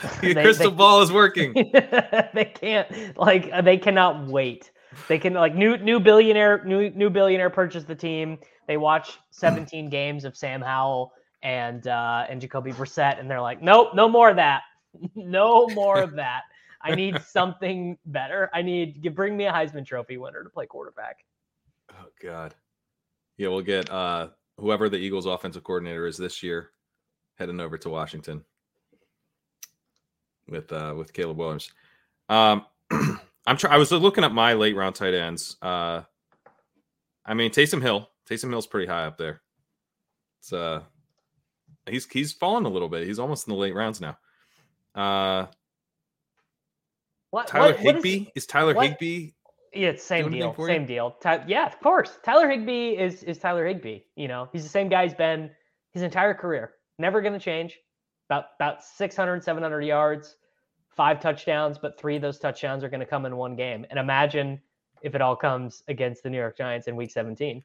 the they, crystal they, ball is working. they can't like they cannot wait. They can like new new billionaire new new billionaire purchase the team. They watch 17 games of Sam Howell and uh and Jacoby Brissett, and they're like, nope, no more of that. no more of that. I need something better. I need you bring me a Heisman Trophy winner to play quarterback. Oh God. Yeah, we'll get uh whoever the Eagles offensive coordinator is this year heading over to Washington with uh with Caleb Williams. Um I'm trying I was looking at my late round tight ends. Uh I mean Taysom Hill. Taysom Hill's pretty high up there. It's uh he's he's fallen a little bit. He's almost in the late rounds now. Uh what, Tyler what, Higbee is, is, Tyler what? Higbee yeah, it's same deal. Same deal. Ty- yeah, of course. Tyler Higbee is is Tyler Higbee. You know, he's the same guy he's been his entire career. Never going to change. About about 600, 700 yards, five touchdowns, but three of those touchdowns are going to come in one game. And imagine if it all comes against the New York Giants in Week 17.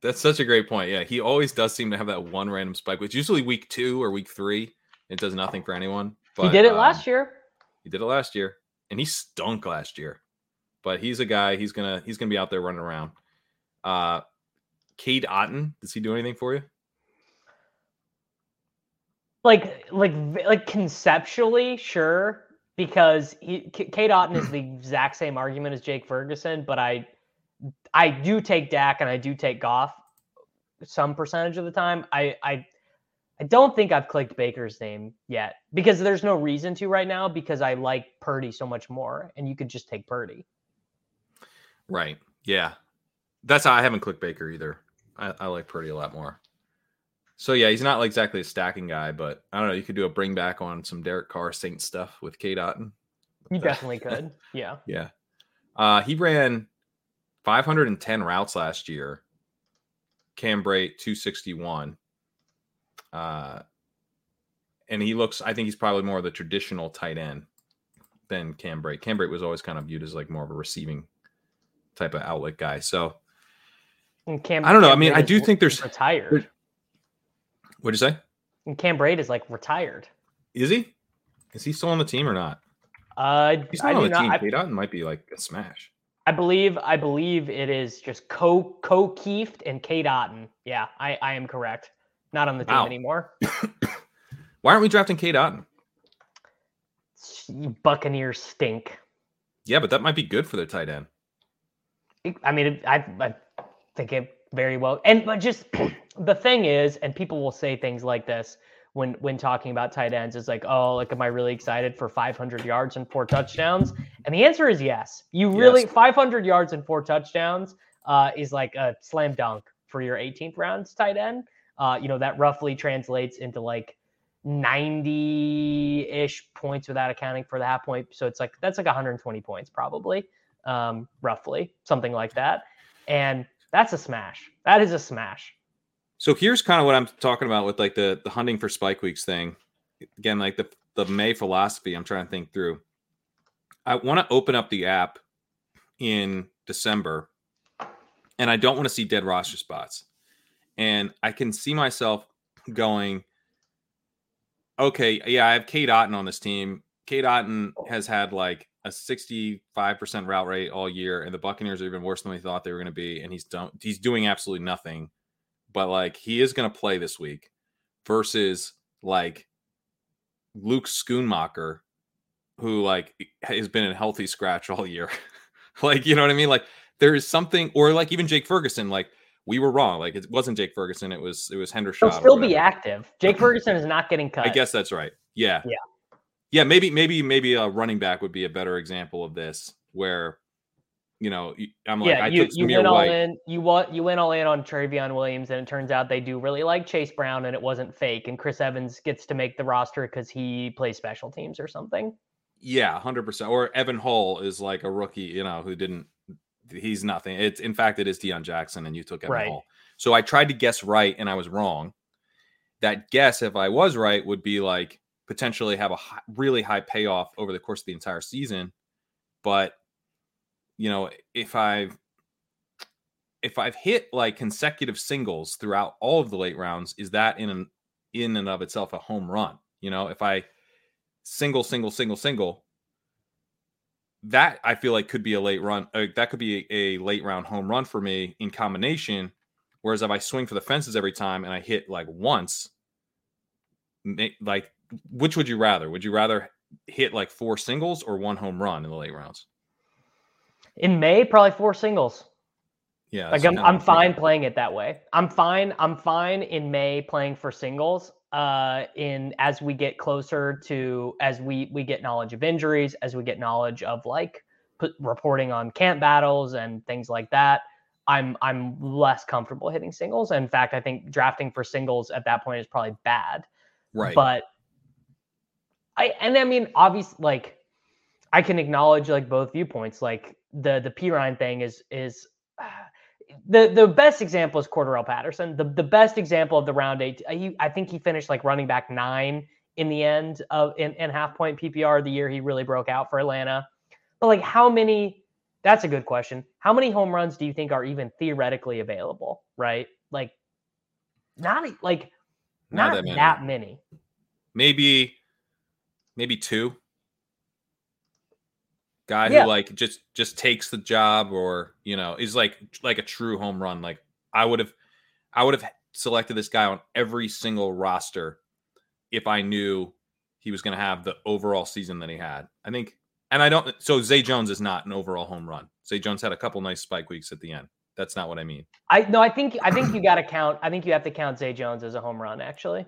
That's such a great point. Yeah, he always does seem to have that one random spike, which usually Week two or Week three. It does nothing for anyone. But, he did it um, last year. He did it last year, and he stunk last year but he's a guy. He's gonna he's gonna be out there running around. Uh, Cade Otton, does he do anything for you? Like like like conceptually, sure, because he, Cade Otton is the exact same argument as Jake Ferguson, but I I do take Dak and I do take Goff some percentage of the time. I I I don't think I've clicked Baker's name yet because there's no reason to right now because I like Purdy so much more, and you could just take Purdy. Right. Yeah. That's how I haven't clicked Baker either. I, I like Purdy a lot more. So yeah, he's not like exactly a stacking guy, but I don't know. You could do a bring back on some Derek Carr Saint stuff with K. Otton. You definitely could. Yeah. Yeah. Uh, he ran 510 routes last year. Cam Brate 261. Uh, and he looks. I think he's probably more of the traditional tight end than Cam Brate. Cam Brate was always kind of viewed as like more of a receiving type of outlet guy. So and Cam, I don't know. Cam I mean, I do think there's retired. What'd you say? And Cam Brate is like retired. Is he? Is he still on the team or not? Uh, he's not I on the not, team. Cade Otton might be like a smash. I believe I believe it is just Co Ko Kieft and Cade Otton. Yeah, I, I am correct. Not on the team wow. anymore. Why aren't we drafting Cade Otton? Buccaneers stink. Yeah, but that might be good for their tight end. I mean, I, I think it very well. And but just the thing is, and people will say things like this when when talking about tight ends is like, oh, like, am I really excited for 500 yards and four touchdowns? And the answer is yes. You really yes. 500 yards and four touchdowns uh, is like a slam dunk for your 18th rounds tight end. Uh, you know that roughly translates into like 90 ish points without accounting for the half point. So it's like that's like 120 points probably um, roughly, something like that. And that's a smash. That is a smash. So here's kind of what I'm talking about with like the the hunting for spike weeks thing. Again, like the the May philosophy. I'm trying to think through. I want to open up the app in December, and I don't want to see dead roster spots. And I can see myself going, okay, yeah, I have Cade Otton on this team. Kate Otten has had like a 65% route rate all year, and the Buccaneers are even worse than we thought they were going to be. And he's done he's doing absolutely nothing. But like he is going to play this week versus like Luke Schoonmaker, who like has been in healthy scratch all year. like, you know what I mean? Like there is something, or like even Jake Ferguson, like we were wrong. Like it wasn't Jake Ferguson, it was it was Hendershot. He'll still be active. Jake Ferguson is not getting cut. I guess that's right. Yeah. Yeah. Yeah, maybe maybe maybe a running back would be a better example of this where you know, I'm like, yeah, I you, took you went all White. in. You want you went all in on Trayveon Williams, and it turns out they do really like Chase Brown, and it wasn't fake. And Chris Evans gets to make the roster because he plays special teams or something. Yeah, hundred percent. Or Evan Hull is like a rookie, you know, who didn't. He's nothing. It's in fact, it is Deon Jackson, and you took Evan Right. Hull. So I tried to guess right, and I was wrong. That guess, if I was right, would be like potentially have a hi- really high payoff over the course of the entire season. But you know, if I've if I've hit like consecutive singles throughout all of the late rounds, is that in an in and of itself a home run? You know, if I single, single, single, single, that I feel like could be a late run. Uh, that could be a, a late round home run for me in combination. Whereas if I swing for the fences every time and I hit like once, like which would you rather? Would you rather hit like four singles or one home run in the late rounds? In May, probably four singles. Yeah, Like I'm, I'm fine playing it that way. I'm fine. I'm fine in May playing for singles. Uh, in as we get closer to as we we get knowledge of injuries, as we get knowledge of like put, reporting on camp battles and things like that. I'm I'm less comfortable hitting singles. In fact, I think drafting for singles at that point is probably bad. Right. But I and I mean, obviously, like I can acknowledge like both viewpoints. Like the the Perine thing is is uh, the the best example is Cordarrelle Patterson. The the best example of the round eight. uh, He, I think he finished like running back nine in the end of in, in half point PPR the year he really broke out for Atlanta. But like, how many? That's a good question. How many home runs do you think are even theoretically available? Right? Like, not like Not not, that that many. many. maybe maybe two guy Yeah. who like just just takes the job or you know is like like a true home run like i would have i would have selected this guy on every single roster if i knew he was going to have the overall season that he had i think and i don't so zay jones is not an overall home run zay jones had a couple nice spike weeks at the end that's not what i mean I no, I think I think you got to count. I think you have to count Zay Jones as a home run. Actually,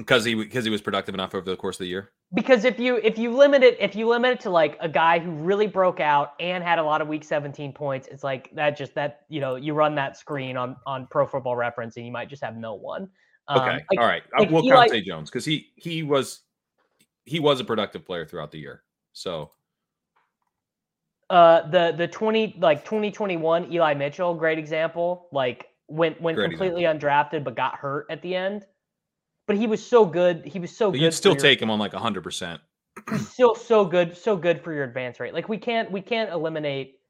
because he because he was productive enough over the course of the year because if you if you limit it if you limit it to like a guy who really broke out and had a lot of week 17 points it's like that just that you know you run that screen on on pro football reference and you might just have no one Um, Okay, like, all right. Like we'll Eli- count Zay Jones because he he was he was a productive player throughout the year. So uh the the 20 like 2021 Eli Mitchell great example like went went completely undrafted but got hurt at the end but he was so good he was so but good you'd still your- take him on like hundred percent. he's still so good, so good for your advance rate. Like we can't we can't eliminate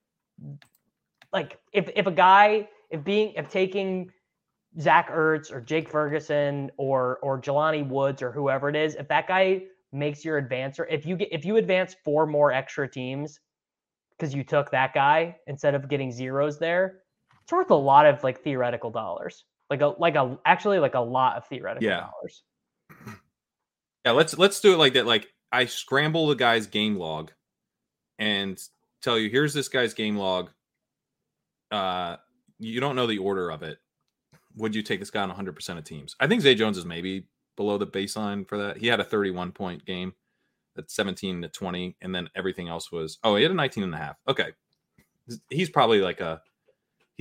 like if if a guy if being if taking Zach Ertz or Jake Ferguson or or Jelani Woods or whoever it is, if that guy makes your advancer, if you get if you advance four more extra teams because you took that guy instead of getting zeros there, it's worth a lot of like theoretical dollars. Like a like a actually like a lot of theoretical Yeah. dollars. Yeah, let's let's do it like that. Like I scramble the guy's game log and tell you, here's this guy's game log. Uh you don't know the order of it. Would you take this guy on 100 percent of teams? I think Zay Jones is maybe below the baseline for that. He had a 31 point game at 17 to 20, and then everything else was oh, he had a 19 and a half. Okay. He's probably like a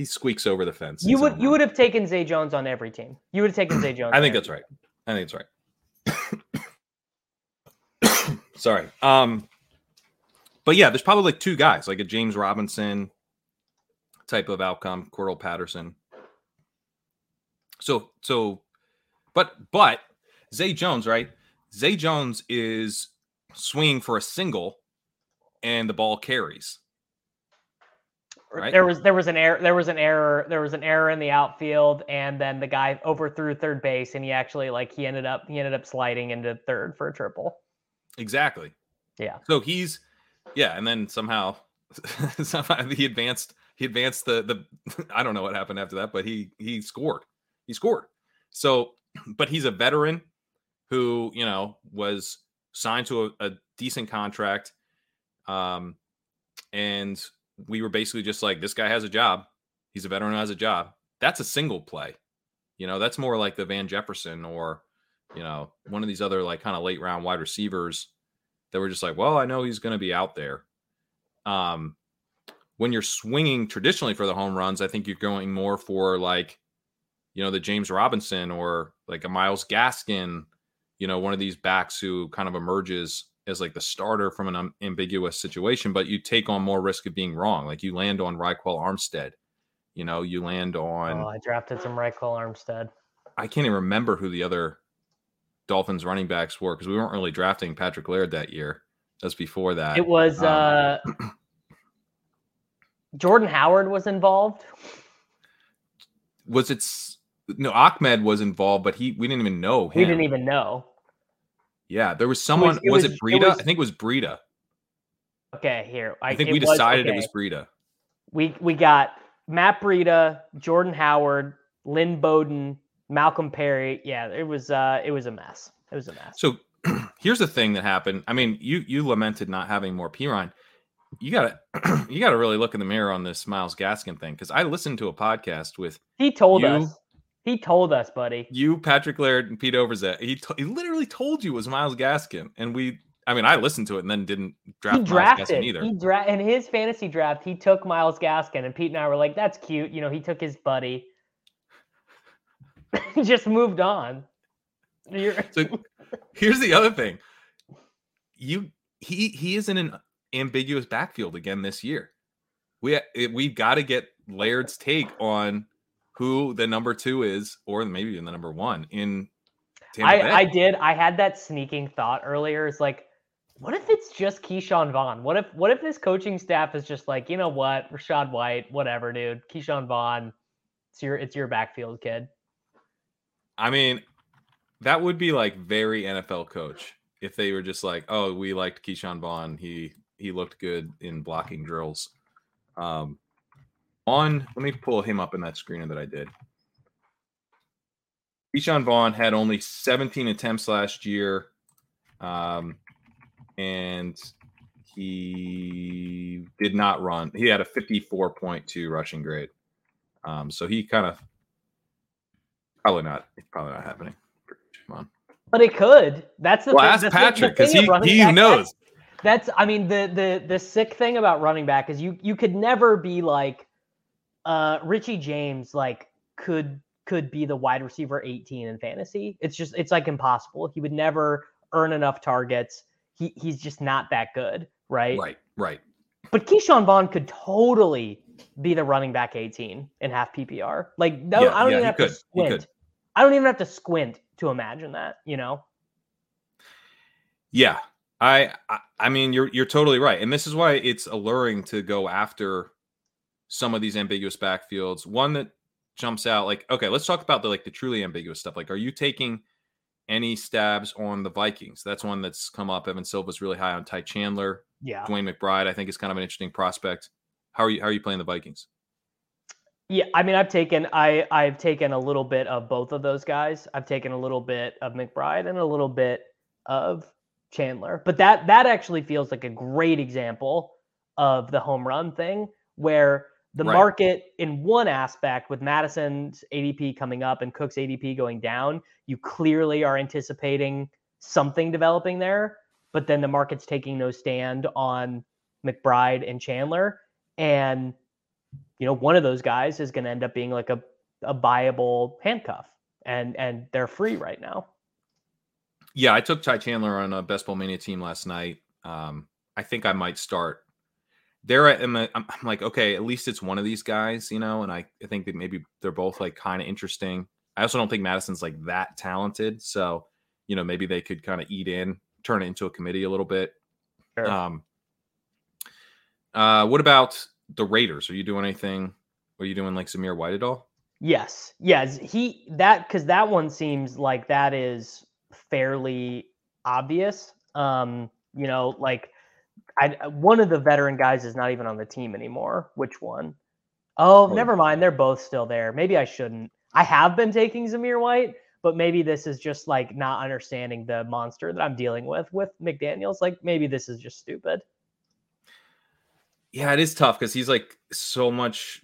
he squeaks over the fence. You would you would have taken Zay Jones on every team. You would have taken Zay Jones. I think that's right. I think that's right. Sorry. Um, but yeah, there's probably like two guys, like a James Robinson type of outcome, Cordarrelle Patterson. So so but but Zay Jones, right? Zay Jones is swinging for a single and the ball carries. Right? There was there was an error there was an error there was an error in the outfield and then the guy overthrew third base and he actually like he ended up he ended up sliding into third for a triple. Exactly. Yeah. So he's yeah, and then somehow somehow he advanced he advanced the the I don't know what happened after that, but he he scored. He scored. So but he's a veteran who, you know, was signed to a, a decent contract. Um and we were basically just like, this guy has a job. He's a veteran who has a job. That's a single play. You know, that's more like the Van Jefferson or, you know, one of these other like kind of late round wide receivers that were just like, well, I know he's going to be out there. Um, when you're swinging traditionally for the home runs, I think you're going more for like, you know, the James Robinson or like a Myles Gaskin, you know, one of these backs who kind of emerges as like the starter from an ambiguous situation, but you take on more risk of being wrong. Like you land on Ryquell Armstead, you know, you land on. Oh, I drafted some Ryquell Armstead. I can't even remember who the other Dolphins running backs were because we weren't really drafting Patrick Laird that year. That's before that. It was um, uh, Jordan Howard was involved. Was it? No, Ahmed was involved, but he we didn't even know. Him. We didn't even know. Yeah, there was someone. It was, it was, it Breida? Was, I think it was Breida. Okay, here. I, I think we decided okay. it was Breida. We we got Matt Breida, Jordan Howard, Lynn Bowden, Malcolm Perry. Yeah, it was uh it was a mess. It was a mess. So here's the thing that happened. I mean, you you lamented not having more Perine. You gotta you gotta really look in the mirror on this Myles Gaskin thing because I listened to a podcast with he told you, us he told us, buddy. You, Patrick Laird, and Pete Overzet. He t- he literally told you it was Myles Gaskin, and we. I mean, I listened to it and then didn't draft he drafted, either. He dra- in his fantasy draft, he took Myles Gaskin, and Pete and I were like, "That's cute." You know, he took his buddy. just moved on. so here's the other thing. You he he is in an ambiguous backfield again this year. We eh, we've got to get Laird's take on who the number two is, or maybe even the number one in. I, I did. I had that sneaking thought earlier. It's like, what if it's just Ke'Shawn Vaughn? What if what if this coaching staff is just like, you know what, Rachaad White, whatever, dude, Ke'Shawn Vaughn, it's your it's your backfield kid. I mean, that would be like very NFL coach if they were just like, oh, we liked Ke'Shawn Vaughn. He he looked good in blocking drills. Um, on, let me pull him up in that screener that I did. Ke'Shawn Vaughn had only 17 attempts last year. Um, and he did not run. He had a 54.2 rushing grade. Um, so he kind of probably not. It's probably not happening. Come on. But it could. That's the well, thing. Ask Patrick because he, he knows. That's, that's I mean the the the sick thing about running back is you you could never be like uh, Richie James like could could be the wide receiver 18 in fantasy. It's just it's like impossible. He would never earn enough targets. He he's just not that good, right? Right, right. But Ke'Shawn Vaughn could totally be the running back 18 in half PPR. Like no, yeah, I don't yeah, even have could. to squint. I don't even have to squint to imagine that, you know? Yeah. I, I I mean you're you're totally right. And this is why it's alluring to go after some of these ambiguous backfields. One that jumps out, like, okay, let's talk about the like the truly ambiguous stuff. Like, are you taking any stabs on the Vikings? That's one that's come up. Evan Silva's really high on Ty Chandler. Yeah. DeWayne McBride, I think, is kind of an interesting prospect. How are you how are you playing the Vikings? Yeah, I mean, I've taken I I've taken a little bit of both of those guys. I've taken a little bit of McBride and a little bit of Chandler. But that that actually feels like a great example of the home run thing where the right. market in one aspect with Mattison's ADP coming up and Cook's ADP going down, you clearly are anticipating something developing there. But then the market's taking no stand on McBride and Chandler. And, you know, one of those guys is going to end up being like a, a viable handcuff. And and they're free right now. Yeah, I took Ty Chandler on a Best Ball Mania team last night. Um, I think I might start there I am. I'm like, okay, at least it's one of these guys, you know. And I, I think that maybe they're both like kind of interesting. I also don't think Mattison's like that talented, so you know maybe they could kind of eat in turn it into a committee a little bit. Sure. Um, uh, what about the Raiders? Are you doing anything? Are you doing like Zamir White at all? Yes. Yes. He that because that one seems like that is fairly obvious. Um, you know, like I one of the veteran guys is not even on the team anymore. Which one? Oh, Oh. never mind. They're both still there. Maybe I shouldn't. I have been taking Zamir White, but maybe this is just like not understanding the monster that I'm dealing with with McDaniels. Like maybe this is just stupid. Yeah, it is tough because he's like so much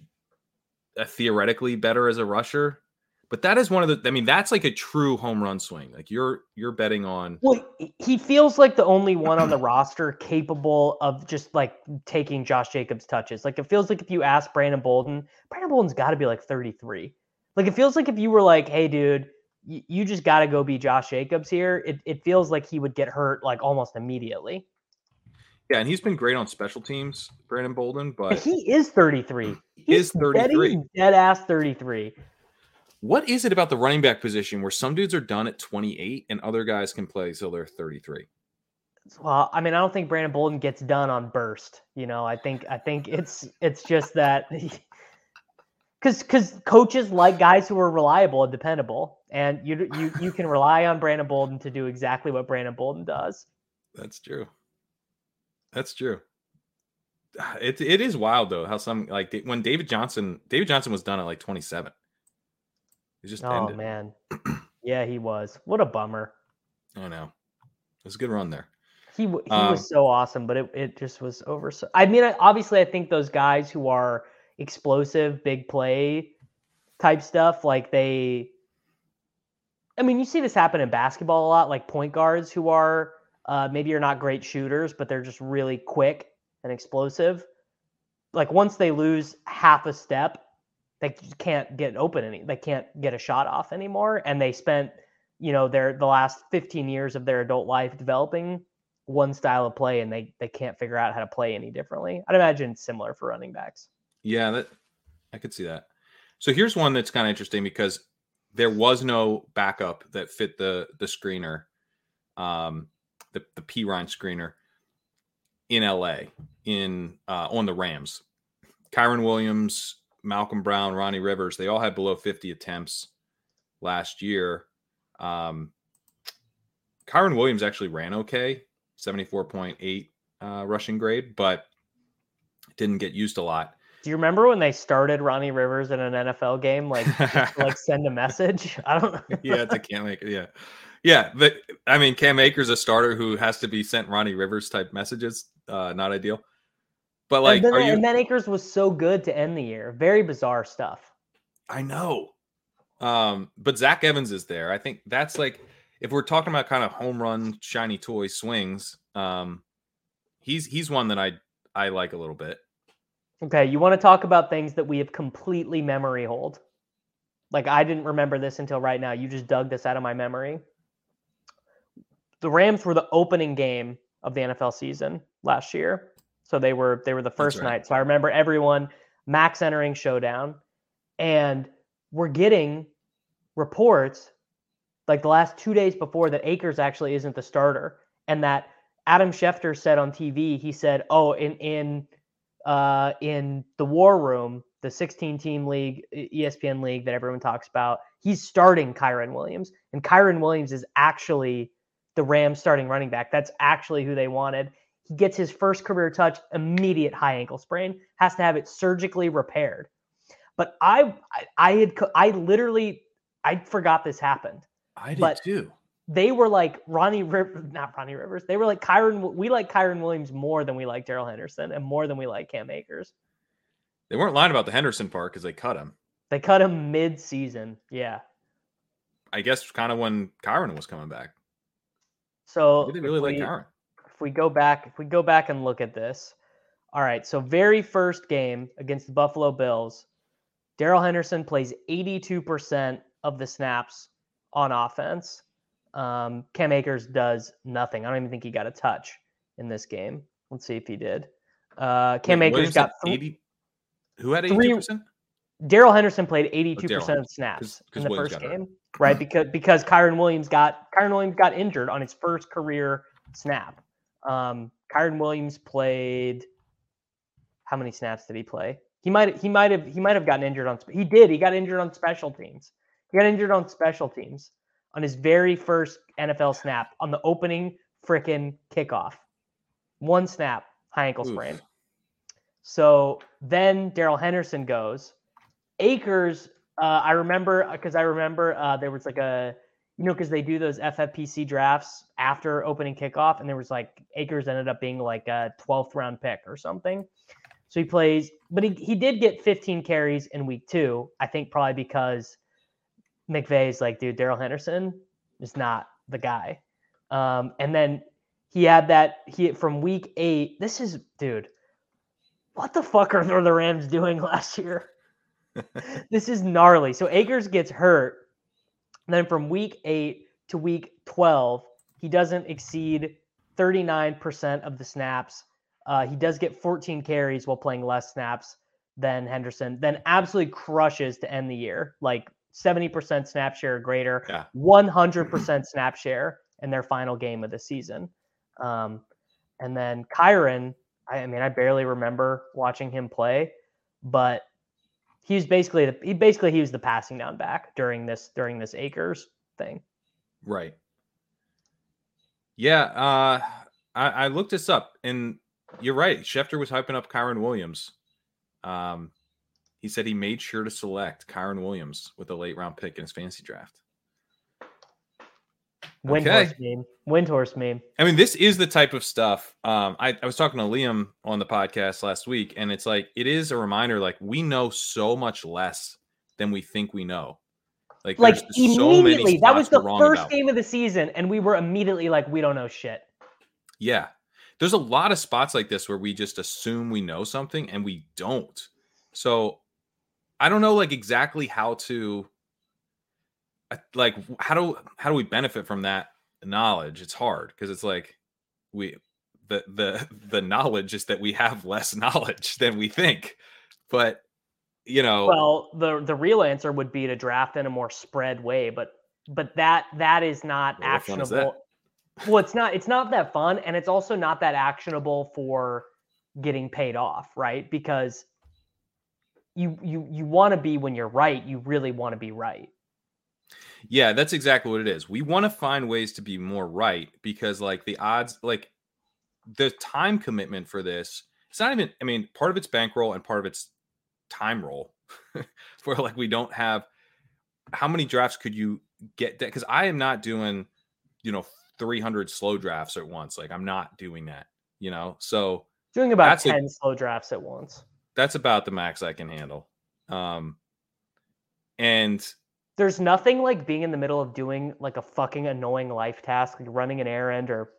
uh, theoretically better as a rusher. But that is one of the. I mean, that's like a true home run swing. Like you're you're betting on. Well, he- feels like the only one on the roster capable of just like taking Josh Jacobs touches. Like it feels like if you ask Brandon Bolden, Brandon Bolden's got to be like 33. Like it feels like if you were like, "Hey, dude, you, you just got to go be Josh Jacobs here." It it feels like he would get hurt like almost immediately. Yeah, and he's been great on special teams, Brandon Bolden. But he is 33. he is He's 33. Dead, dead ass 33. What is it about the running back position where some dudes are done at 28 and other guys can play till they're 33? Well, I mean, I don't think Brandon Bolden gets done on burst. You know, I think I think it's it's just that because because coaches like guys who are reliable and dependable, and you you you can rely on Brandon Bolden to do exactly what Brandon Bolden does. That's true. That's true. It it is wild though how some like when David Johnson David Johnson was done at like 27. He just Oh ended. man, yeah, he was. What a bummer. I know. It was a good run there. He he Um, was so awesome, but it, it just was over. So I mean, obviously, I think those guys who are explosive, big play type stuff, like they. I mean, you see this happen in basketball a lot, like point guards who are uh, maybe you're not great shooters, but they're just really quick and explosive. Like once they lose half a step, they can't get open any. They can't get a shot off anymore, and they spent you know their the last 15 years of their adult life developing one style of play and they they can't figure out how to play any differently. I'd imagine it's similar for running backs. Yeah, that I could see that. So here's one that's kind of interesting because there was no backup that fit the the screener, um, the the P Ryan screener in LA in uh, on the Rams. Kyren Williams, Malcolm Brown, Ronnie Rivers, they all had below 50 attempts last year. Um, Kyren Williams actually ran okay, 74.8 uh, rushing grade, but didn't get used a lot. Do you remember when they started Ronnie Rivers in an NFL game like like send a message? I don't know. yeah, it's a Cam Akers. Yeah, yeah, but I mean, Cam Akers a starter who has to be sent Ronnie Rivers type messages. Uh, not ideal. But like, and, then, are you? and then Akers was so good to end the year. Very bizarre stuff. I know. Um, but Zach Evans is there. I think that's like if we're talking about kind of home run shiny toy swings. Um, he's he's one that I I like a little bit. Okay, you want to talk about things that we have completely memory hold. Like I didn't remember this until right now. You just dug this out of my memory. The Rams were the opening game of the NFL season last year. So they were they were the first right. night. So I remember everyone max entering showdown and we're getting reports like the last 2 days before that Akers actually isn't the starter and that Adam Schefter said on TV he said, "Oh, in in uh, in the War Room, the 16 team league, ESPN league that everyone talks about, he's starting Kyren Williams. And Kyren Williams is actually the Rams starting running back. That's actually who they wanted. He gets his first career touch, immediate high ankle sprain, has to have it surgically repaired. But I, I, I had, I literally, I forgot this happened I did But- too. they were like Ronnie Rivers, not Ronnie Rivers. They were like Kyren. We like Kyren Williams more than we like Daryl Henderson and more than we like Cam Akers. They weren't lying about the Henderson part because they cut him. They cut him mid-season. Yeah. I guess kind of when Kyren was coming back. So They didn't really like we- Kyren. If we go back, if we go back and look at this, all right. So very first game against the Buffalo Bills, Daryl Henderson plays 82% of the snaps on offense. Um, Cam Akers does nothing. I don't even think he got a touch in this game. Let's see if he did. Uh, Cam Wait, Akers got had th- 80. Who had three- 82%? Daryl Henderson played 82% Oh, of snaps 'cause in the Williams first got hurt. game, right? Because because Kyren Williams got Kyren Williams got injured on his first career snap. Um, Kyren Williams played. How many snaps did he play? He might he might have he might have gotten injured on. He did. He got injured on special teams. He got injured on special teams on his very first NFL snap on the opening freaking kickoff. One snap, high ankle sprain. Oof. So then Daryl Henderson goes. Akers, uh, I remember because I remember uh, there was like a you know, because they do those FFPC drafts after opening kickoff, and there was like Akers ended up being like a 12th round pick or something. So he plays, but he, he did get 15 carries in week two. I think probably because McVay's like, dude, Daryl Henderson is not the guy. Um, and then he had that he from week eight. This is dude, what the fuck are the Rams doing last year? this is gnarly. So Akers gets hurt then from week eight to week 12, he doesn't exceed 39% of the snaps. Uh, he does get 14 carries while playing less snaps than Henderson, then absolutely crushes to end the year. Like 70% snap share or greater, yeah. 100% snap share in their final game of the season. Um, and then Kyren, I, I mean, I barely remember watching him play, but he was basically the, he basically he was the passing down back during this during this Akers thing. Right. Yeah, uh, I, I looked this up, and you're right. Schefter was hyping up Kyren Williams. Um, he said he made sure to select Kyren Williams with a late round pick in his fantasy draft. Windhorst okay. meme. Windhorst meme. I mean, this is the type of stuff. Um, I, I was talking to Liam on the podcast last week, and it's like it is a reminder. Like we know so much less than we think we know. Like, like immediately, so that was the first about. game of the season, and we were immediately like, we don't know shit. Yeah, there's a lot of spots like this where we just assume we know something and we don't. So I don't know, like exactly how to like how do how do we benefit from that knowledge? It's hard because it's like we the the the knowledge is that we have less knowledge than we think. But you know well the the real answer would be to draft in a more spread way but but that that is not well, actionable is well it's not it's not that fun and it's also not that actionable for getting paid off right? Because you you you want to be when you're right you really want to be right yeah, that's exactly what it is. We want to find ways to be more right because, like, the odds, like, the time commitment for this, it's not even, I mean, part of it's bankroll and part of it's time roll. for like, we don't have how many drafts could you get? Because I am not doing, you know, 300 slow drafts at once. Like, I'm not doing that, you know? So, doing about 10 a, slow drafts at once. That's about the max I can handle. Um, and there's nothing like being in the middle of doing like a fucking annoying life task, like running an errand or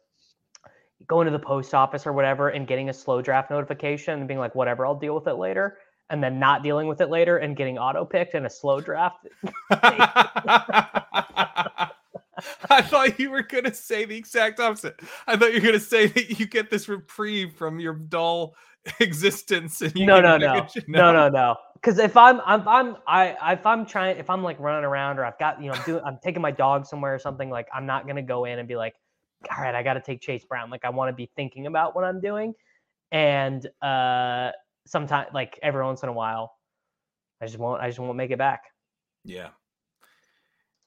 going to the post office or whatever and getting a slow draft notification and being like, whatever, I'll deal with it later. And then not dealing with it later and getting auto picked in a slow draft. I thought you were going to say the exact opposite. I thought you were going to say that you get this reprieve from your dull existence. And no, no, no, no, no, no, because if I'm, I'm, I'm, I, if I'm trying, if I'm like running around or I've got, you know, I'm doing, I'm taking my dog somewhere or something, like I'm not gonna go in and be like, all right, I got to take Chase Brown. Like I want to be thinking about what I'm doing, and uh, sometimes, like every once in a while, I just won't, I just won't make it back. Yeah,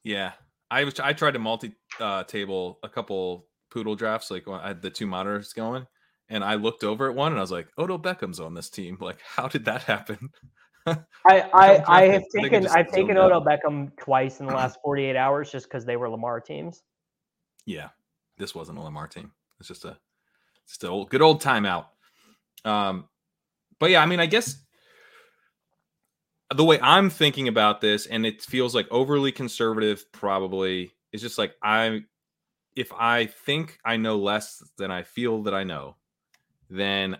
yeah. I was, I tried to multi uh, table a couple poodle drafts, like I had the two monitors going, and I looked over at one and I was like, Odell Beckham's on this team. Like, how did that happen? I I, I have taken I've taken Odell Beckham twice in the last 48 hours just because they were Lamar teams. Yeah, this wasn't a Lamar team. It's just a just a old, good old timeout. Um, but yeah, I mean, I guess the way I'm thinking about this, and it feels like overly conservative, probably is just like I, if I think I know less than I feel that I know, then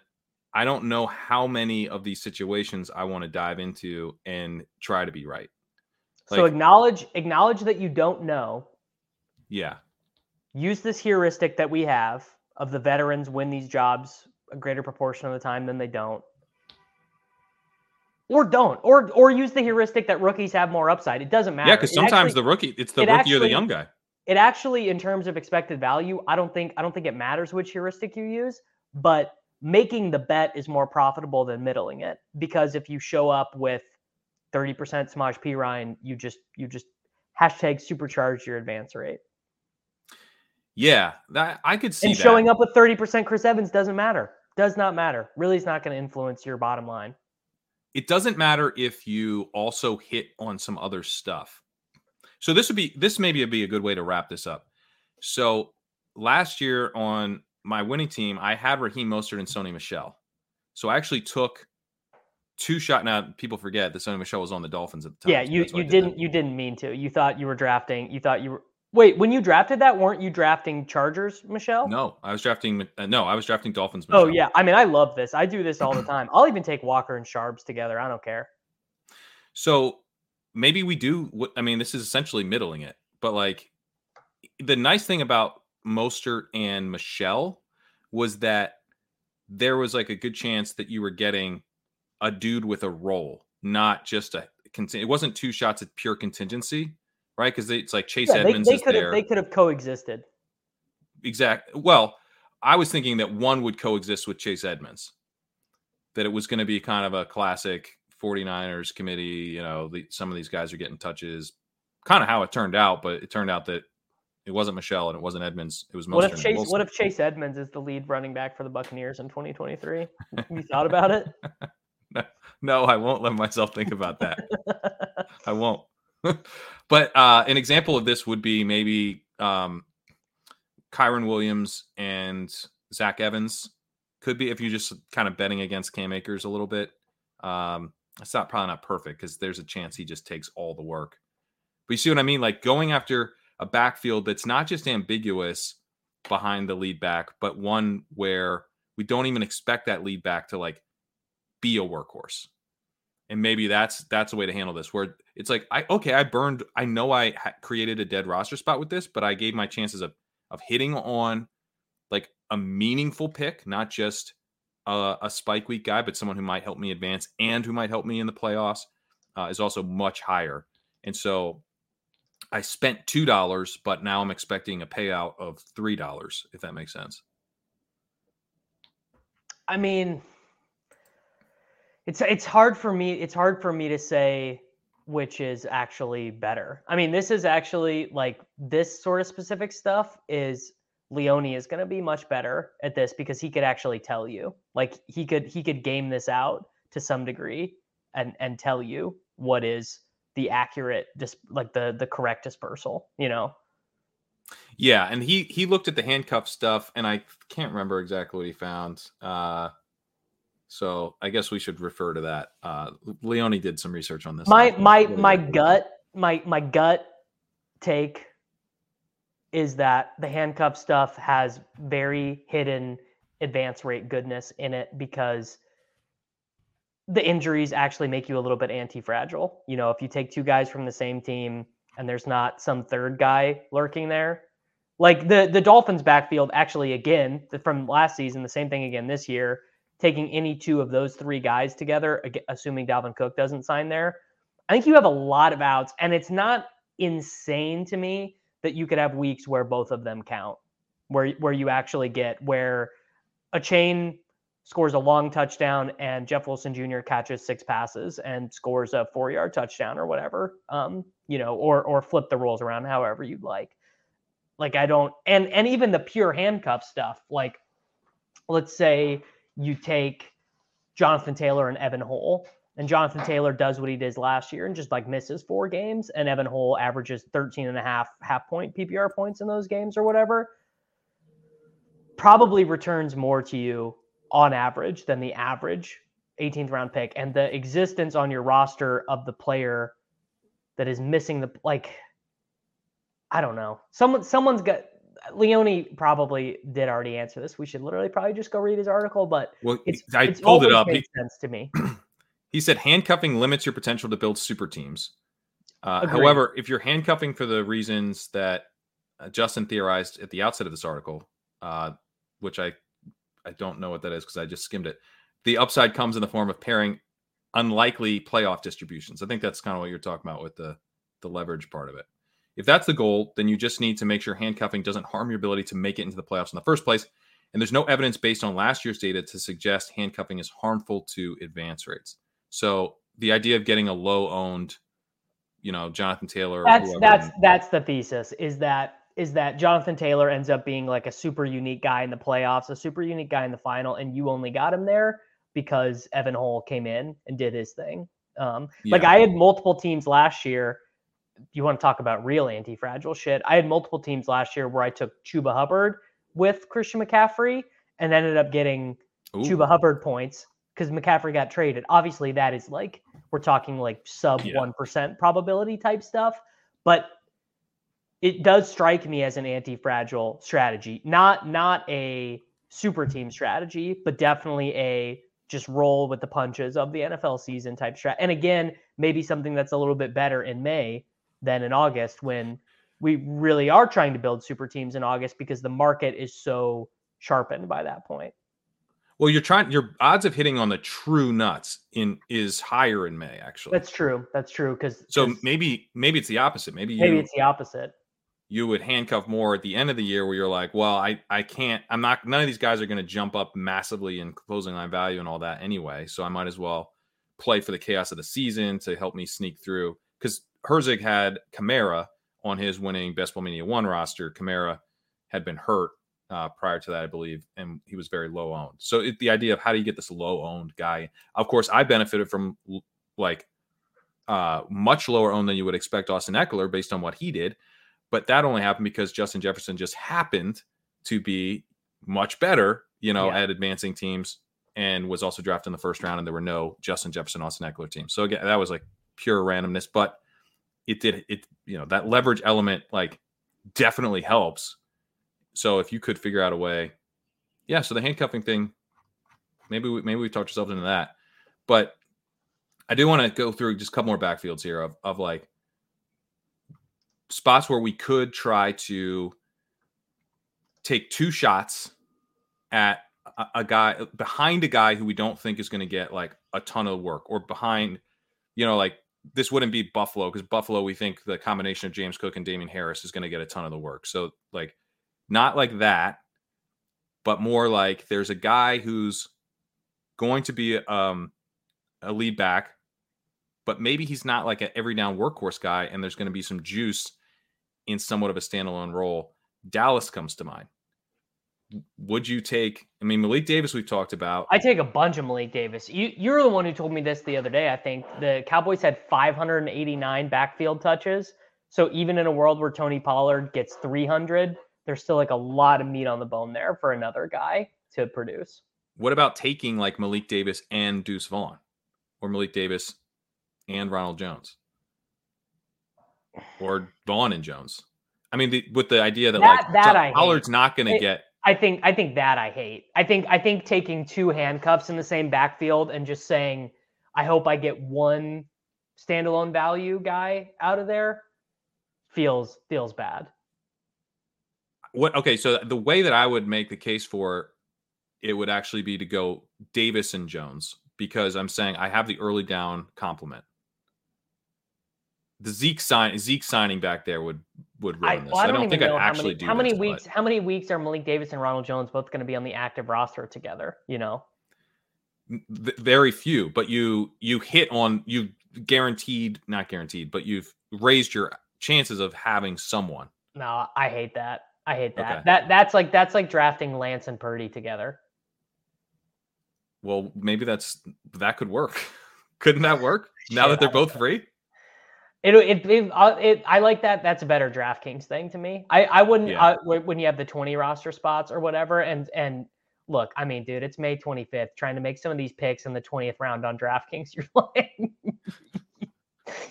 I don't know how many of these situations I want to dive into and try to be right. Like, so acknowledge acknowledge that you don't know. Yeah. Use this heuristic that we have of the veterans win these jobs a greater proportion of the time than they don't. Or don't. Or or use the heuristic that rookies have more upside. It doesn't matter. Yeah, because sometimes actually, the rookie, it's the rookie actually, or the young guy. it actually, in terms of expected value, I don't think I don't think it matters which heuristic you use, but making the bet is more profitable than middling it because if you show up with 30% Samaje Perine, you just you just hashtag supercharge your advance rate. Yeah, that, I could see. And that. showing up with 30% Chris Evans doesn't matter. Does not matter. Really is not going to influence your bottom line. It doesn't matter if you also hit on some other stuff. So this would be this maybe would be a good way to wrap this up. So last year on my winning team, I had Raheem Mostert and Sony Michel. So I actually took two shot. Now people forget that Sony Michel was on the Dolphins at the time. Yeah, you you didn't you didn't mean to. You thought you were drafting. You thought you were Wait, when you drafted that, weren't you drafting Chargers, Michel? No, I was drafting. Uh, no, I was drafting Dolphins. Michel. Oh yeah, I mean, I love this. I do this all the time. I'll even take Walker and Sharps together. I don't care. So maybe we do. What I mean, this is essentially middling it. But like, the nice thing about Mostert and Michel was that there was like a good chance that you were getting a dude with a role, not just a. It wasn't two shots at pure contingency right? Because it's like Chase yeah, Edmonds they, they could have, They could have coexisted. Exact. Well, I was thinking that one would coexist with Chase Edmonds. That it was going to be kind of a classic 49ers committee. You know, the, some of these guys are getting touches. Kind of how it turned out, but it turned out that it wasn't Michel and it wasn't Edmonds. It was What if Chase? What if Chase Edmonds is the lead running back for the Buccaneers in 2023? you thought about it? no, no, I won't let myself think about that. I won't. but uh, an example of this would be maybe um, Kyren Williams and Zach Evans could be if you're just kind of betting against Cam Akers a little bit. Um, it's not probably not perfect because there's a chance he just takes all the work. But you see what I mean? Like going after a backfield that's not just ambiguous behind the lead back, but one where we don't even expect that lead back to like be a workhorse. And maybe that's that's a way to handle this where it's like i okay i burned i know i created a dead roster spot with this but i gave my chances of of hitting on like a meaningful pick not just a, a spike week guy but someone who might help me advance and who might help me in the playoffs uh, is also much higher. And so i spent two dollars but now i'm expecting a payout of three dollars if that makes sense i mean it's it's hard for me. It's hard for me to say which is actually better. I mean, this is actually like this sort of specific stuff is Leone is going to be much better at this because he could actually tell you. Like he could he could game this out to some degree and and tell you what is the accurate dis- like the the correct dispersal, you know. Yeah, and he he looked at the handcuff stuff and I can't remember exactly what he found. Uh so I guess we should refer to that. Uh, Leone did some research on this. My my my gut my my gut take is that the handcuff stuff has very hidden advance rate goodness in it because the injuries actually make you a little bit anti-fragile. You know, if you take two guys from the same team and there's not some third guy lurking there, like the the Dolphins backfield actually again from last season, the same thing again this year taking any two of those three guys together, assuming Dalvin Cook doesn't sign there, I think you have a lot of outs. And it's not insane to me that you could have weeks where both of them count, where where you actually get where Achane scores a long touchdown and Jeff Wilson Jr. catches six passes and scores a four yard touchdown or whatever. Um, you know, or or flip the rules around however you'd like. Like I don't and and even the pure handcuff stuff, like let's say you take Jonathan Taylor and Evan Hull, and Jonathan Taylor does what he did last year and just like misses four games, and Evan Hull averages 13 and a half half point PPR points in those games or whatever, probably returns more to you on average than the average 18th round pick. And the existence on your roster of the player that is missing the like I don't know. Someone someone's got Leone probably did already answer this. We should literally probably just go read his article, but well, it's, I it's pulled it up. Makes he, sense to me. he said handcuffing limits your potential to build super teams. Uh, however, if you're handcuffing for the reasons that uh, Justin theorized at the outset of this article, uh, which I I don't know what that is because I just skimmed it. The upside comes in the form of pairing unlikely playoff distributions. I think that's kind of what you're talking about with the the leverage part of it. If that's the goal, then you just need to make sure handcuffing doesn't harm your ability to make it into the playoffs in the first place. And there's no evidence based on last year's data to suggest handcuffing is harmful to advance rates. So the idea of getting a low owned, you know, Jonathan Taylor. That's that's that's the thesis. Is that is that Jonathan Taylor ends up being like a super unique guy in the playoffs, a super unique guy in the final, and you only got him there because Evan Hull came in and did his thing. Um, yeah. Like I had multiple teams last year. You want to talk about real anti-fragile shit? I had multiple teams last year where I took Chuba Hubbard with Christian McCaffrey and ended up getting Ooh. Chuba Hubbard points because McCaffrey got traded. Obviously, that is like we're talking like sub one yeah. probability type stuff, but it does strike me as an anti-fragile strategy, not not a super team strategy, but definitely a just roll with the punches of the NFL season type strat. And again, maybe something that's a little bit better in May than in August when we really are trying to build super teams in August because the market is so sharpened by that point. Well, you're trying your odds of hitting on the true nuts in is higher in May actually. That's true. That's true cuz So maybe maybe it's the opposite. Maybe Maybe it's the opposite you would handcuff more at the end of the year where you're like, well, I, I can't, I'm not, none of these guys are going to jump up massively in closing line value and all that anyway. So I might as well play for the chaos of the season to help me sneak through. Because Herzig had Kamara on his winning Best Ball Mania 1 roster. Kamara had been hurt uh, prior to that, I believe, and he was very low owned. So it, the idea of how do you get this low owned guy? Of course, I benefited from like uh, much lower owned than you would expect Austin Ekeler based on what he did. But that only happened because Justin Jefferson just happened to be much better, you know, yeah. at advancing teams and was also drafted in the first round. And there were no Justin Jefferson, Austin Ekeler teams. So again, that was like pure randomness, but it did it, you know, that leverage element like definitely helps. So if you could figure out a way, yeah. So the handcuffing thing, maybe we, maybe we talked ourselves into that, but I do want to go through just a couple more backfields here of, of like spots where we could try to take two shots at a, a guy behind a guy who we don't think is going to get like a ton of work or behind, you know, like this wouldn't be Buffalo because Buffalo, we think the combination of James Cook and Damien Harris is going to get a ton of the work. So, like, not like that, but more like there's a guy who's going to be um, a lead back, but maybe he's not like an every down workhorse guy, and there's going to be some juice in somewhat of a standalone role. Dallas comes to mind. Would you take? I mean, Malik Davis, we've talked about. I take a bunch of Malik Davis. You, you're the one who told me this the other day. I think the Cowboys had 589 backfield touches. So even in a world where Tony Pollard gets 300, there's still like a lot of meat on the bone there for another guy to produce. What about taking like Malik Davis and Deuce Vaughn, or Malik Davis and Ronald Jones? Or Vaughn and Jones. I mean, the, with the idea that, that like that Pollard's not going to get. I think I think that I hate. I think I think taking two handcuffs in the same backfield and just saying, I hope I get one standalone value guy out of there feels feels bad. What okay, so the way that I would make the case for it would actually be to go Davis and Jones because I'm saying I have the early down complement the Zeke sign Zeke signing back there would would ruin I, this. Well, I don't, I don't think I'd actually many, do. How many this, weeks? But... How many weeks are Malik Davis and Ronald Jones both going to be on the active roster together? You know, very few. But you you hit on you guaranteed, not guaranteed, but you've raised your chances of having someone. No, I hate that. I hate that. Okay. That that's like that's like drafting Lance and Purdy together. Well, maybe that's that could work. Couldn't that work? Now that they're both free? It, it, it, uh, it, I like that. That's a better DraftKings thing to me. I, I wouldn't yeah. uh, when you have the 20 roster spots or whatever. And, and look, I mean, dude, it's May 25th. Trying to make some of these picks in the 20th round on DraftKings. You're like,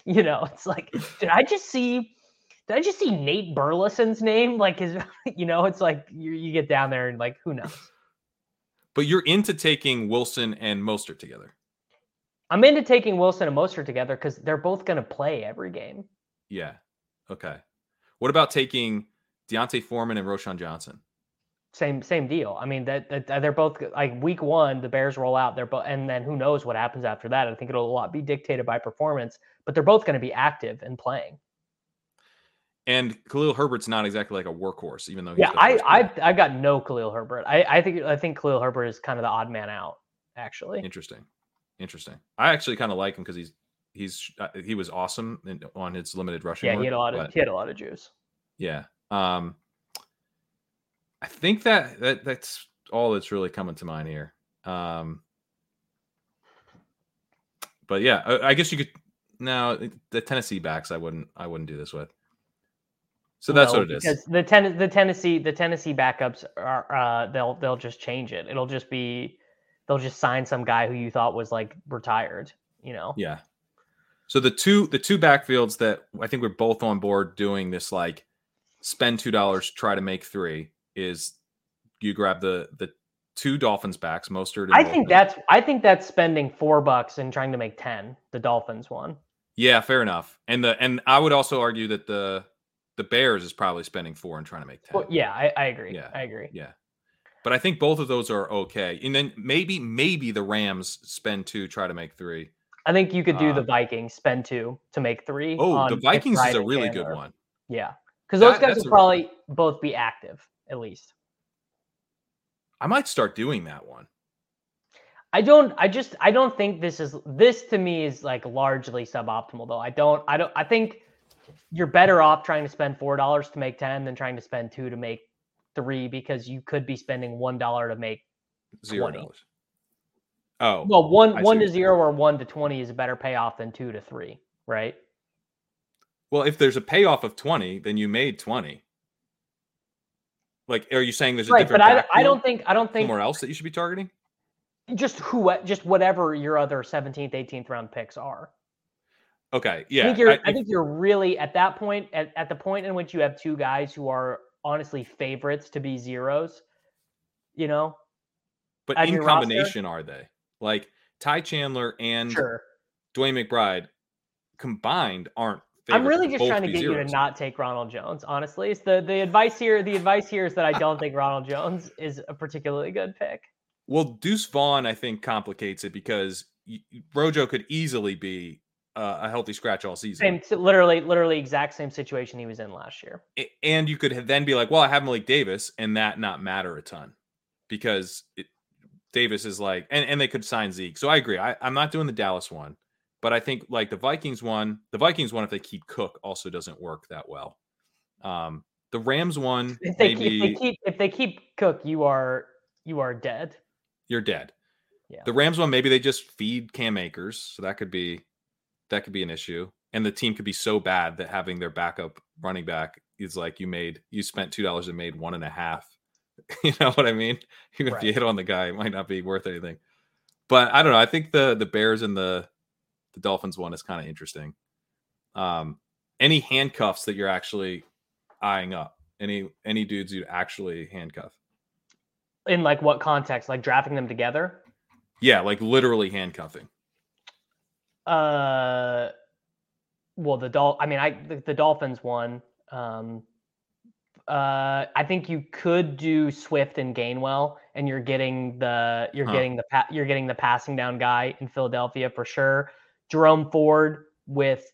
you know, it's like, did I just see, did I just see Nate Burleson's name? Like, his, you know, it's like you, you get down there and like, who knows? But you're into taking Wilson and Mostert together. I'm into taking Wilson and Mostert together because they're both going to play every game. Yeah. Okay. What about taking D'Onta Foreman and Roschon Johnson? Same same deal. I mean that, that they're both like week one. The Bears roll out. They're both, and then who knows what happens after that. I think it'll a lot be dictated by performance. But they're both going to be active and playing. And Khalil Herbert's not exactly like a workhorse, even though. yeah, I I I got no Khalil Herbert. I I think I think Khalil Herbert is kind of the odd man out. Actually, interesting, interesting. I actually kind of like him because he's he's uh, he was awesome in, on his limited rushing. Yeah, work, he had a lot of but, he had a lot of juice. Yeah. Um, I think that that that's all that's really coming to mind here. Um, but yeah, I, I guess you could. Now the Tennessee backs, I wouldn't. I wouldn't do this with. So that's No, what it is. Because the ten, the Tennessee the Tennessee backups are uh, they'll they'll just change it. It'll just be they'll just sign some guy who you thought was like retired. You know. Yeah. So the two the two backfields that I think we're both on board doing this like spend two dollars try to make three is you grab the the two Dolphins backs Mostert. And I think that's I think that's spending four bucks and trying to make ten. The Dolphins one. yeah, fair enough. And the and I would also argue that the the Bears is probably spending four and trying to make ten. Well, yeah, I, I agree. Yeah. I agree. Yeah. But I think both of those are okay. And then maybe maybe the Rams spend two, try to make three. I think you could do the Uh, Vikings spend two to make three. Oh, the Vikings is a really good one. Yeah, because those That- guys will a- probably both be active at least. I might start doing that one. I don't. I just. I don't think this is. This to me is like largely suboptimal though. I don't. I don't. I think you're better off trying to spend four dollars to make ten than trying to spend two to make three because you could be spending one dollar to make. Zero 20. dollars. Oh, Well, one I one to zero or one to twenty is a better payoff than two to three, right? well, if there's a payoff of 20, then you made 20. Like, are you saying there's a Right, but different I, I don't think I don't think somewhere else that you should be targeting? just who just whatever your other seventeenth, eighteenth round picks are. Okay, yeah. I think you're. I, I- think you're really at that point. At, at the point in which you have two guys who are honestly favorites to be zeros. You know, but in your roster? combination, are they like Ty Chandler and sure. DeWayne McBride combined aren't? I'm really just trying to get you to not take Ronald Jones. Honestly, it's the the advice here. The advice here is that I don't think Ronald Jones is a particularly good pick. Well, Deuce Vaughn, I think, complicates it because Rojo could easily be uh, a healthy scratch all season. Same, literally, literally exact same situation he was in last year. And you could then be like, well, I have Malik Davis, and that not matter a ton because it, Davis is like, and, and they could sign Zeke. So I agree. I, I'm not doing the Dallas one, but I think like the Vikings one, the Vikings one, if they keep Cook, also doesn't work that well. Um, the Rams one, If they, maybe keep, if they keep if they keep Cook, you are you are dead. you're dead. Yeah. The Rams one, maybe they just feed Cam Akers, so that could be that could be an issue. And the team could be so bad that having their backup running back is like you made you spent two dollars and made one and a half. you know what I mean? Even if you Right. hit on the guy, it might not be worth anything. But I don't know. I think the the Bears and the the Dolphins one is kind of interesting. Um, any handcuffs that you're actually eyeing up? Any any dudes you'd actually handcuff? In like what context? Like drafting them together? Yeah, like literally handcuffing. Uh, well, the Dol. I mean, I the, the Dolphins won. Um, uh, I think you could do Swift and Gainwell, and you're getting the you're Huh. getting the pa- you're getting the passing down guy in Philadelphia for sure. Jerome Ford with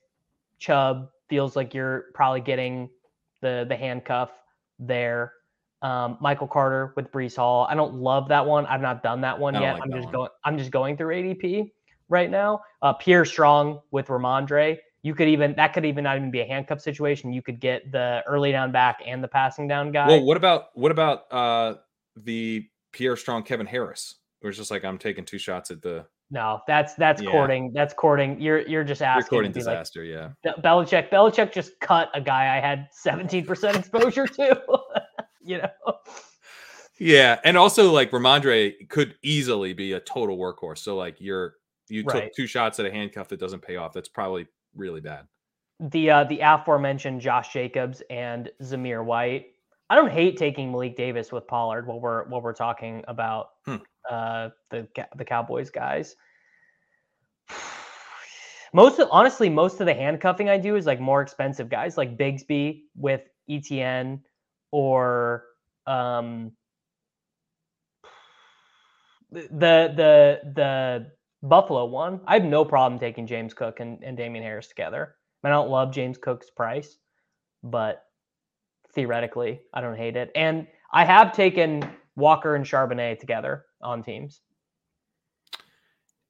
Chubb feels like you're probably getting the the handcuff there. Um, Michael Carter with Breece Hall. I don't love that one. I've not done that one yet. like I'm just one. going. I'm just going through ADP right now. Uh, Pierre Strong with Rhamondre. You could even that could even not even be a handcuff situation. You could get the early down back and the passing down guy. Well, what about what about uh the Pierre Strong Kevin Harris? It was just like I'm taking two shots at the no, that's that's Yeah. courting. That's courting. You're you're just asking. recording to be like, disaster. yeah. Be- Belichick. Belichick just cut a guy I had 17% exposure to. you know. Yeah. And also like Rhamondre could easily be a total workhorse. So like you're you Right. took two shots at a handcuff that doesn't pay off. That's probably really bad. the uh, the aforementioned Josh Jacobs and Zamir White. I don't hate taking Malik Davis with Pollard while we're while we're talking about Hmm. uh, the the Cowboys guys. Most of, honestly, most of the handcuffing I do is like more expensive guys, like Bigsby with ETN or um, the the the Buffalo one. I have no problem taking James Cook and, and Damien Harris together. I don't love James Cook's price, but theoretically, I don't hate it. And I have taken Walker and Charbonnet together on teams.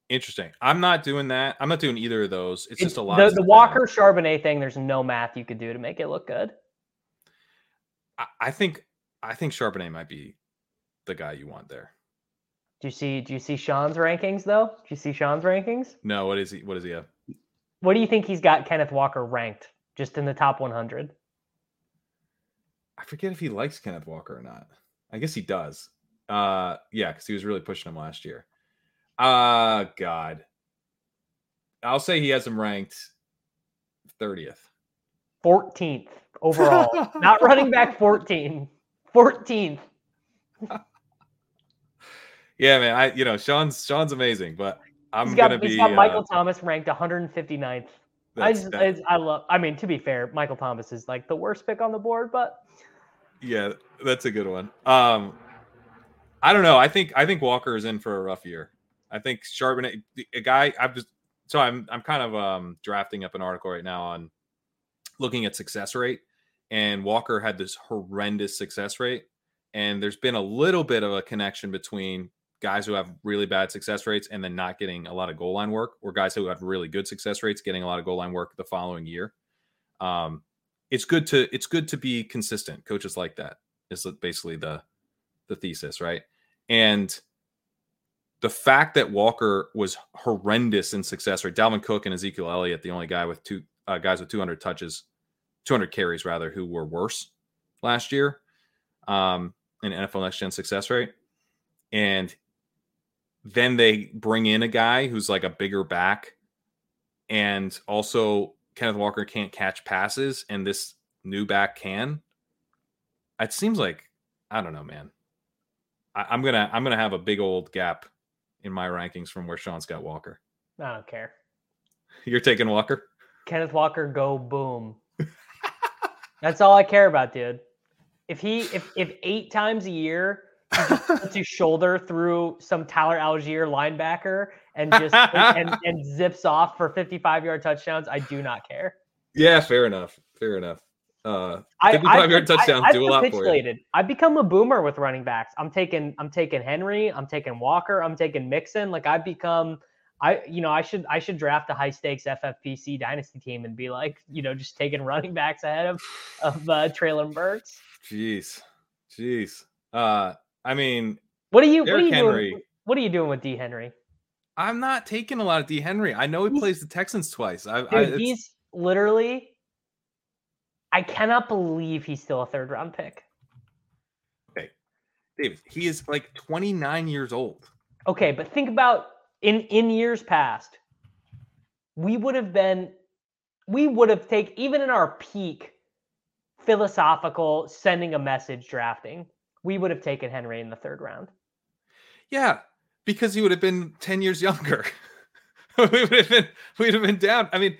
Interesting. I'm not doing that. I'm not doing either of those. It's, it's just a lot. The, the Walker Charbonnet thing. There's no math you could do to make it look good. I, I think I think Charbonnet might be the guy you want there. Do you see? Do you see Sean's rankings though? Do you see Sean's rankings? No. What is he? What is he have? What do you think he's got Kenneth Walker ranked just in the top 100? I forget if he likes Kenneth Walker or not. I guess he does. Uh, yeah, because he was really pushing him last year. Uh God. I'll say he has him ranked 30th. 14th overall. Not running back 14. 14th. yeah, man. I you know, Sean's Sean's amazing, but I'm he's got, gonna he's be got Michael uh, Thomas ranked 159th. I just, I, I love I mean, to be fair, Michael Thomas is like the worst pick on the board, but yeah, that's a good one. Um I don't know. I think I think Walker is in for a rough year. I think Charbonnet, a guy. I've just so I'm I'm kind of um, drafting up an article right now on looking at success rate, and Walker had this horrendous success rate, and there's been a little bit of a connection between guys who have really bad success rates and then not getting a lot of goal line work, or guys who have really good success rates getting a lot of goal line work the following year. Um, it's good to it's good to be consistent. Coaches like that is basically the the thesis, right? And the fact that Walker was horrendous in success rate, Dalvin Cook and Ezekiel Elliott, the only guy with two uh, guys with 200 touches, 200 carries rather, who were worse last year um, in NFL Next Gen success rate, and then they bring in a guy who's like a bigger back, and also Kenneth Walker can't catch passes, and this new back can. It seems like I don't know, man. I, am gonna I'm gonna have a big old gap in my rankings from where Sean's got Walker. I don't care. You're taking Walker? Kenneth Walker, go boom. That's all I care about, dude. If he if if eight times a year puts his shoulder through some Tyler Allgeier linebacker and just and, and zips off for 55 yard touchdowns, I do not care. Yeah, fair enough. Fair enough. Uh, 55 yard touchdowns I, do a lot for you. I've become a boomer with running backs. I'm taking I'm taking Henry, I'm taking Walker, I'm taking Mixon. Like I've become I you know I should I should draft a high stakes FFPC dynasty team and be like you know just taking running backs ahead of of uh, Treylon Burks. Jeez, jeez. Uh, I mean, what are you what are you Henry, doing? What are you doing with D Henry? I'm not taking a lot of D Henry. I know he he's, plays the Texans twice. I, dude, I, he's literally I cannot believe he's still a third round pick. Okay. David, he is like 29 years old. Okay, but think about in in years past, we would have been we would have taken even in our peak philosophical sending a message drafting, we would have taken Henry in the third round. Yeah, because he would have been 10 years younger. we would have been we'd have been down. I mean,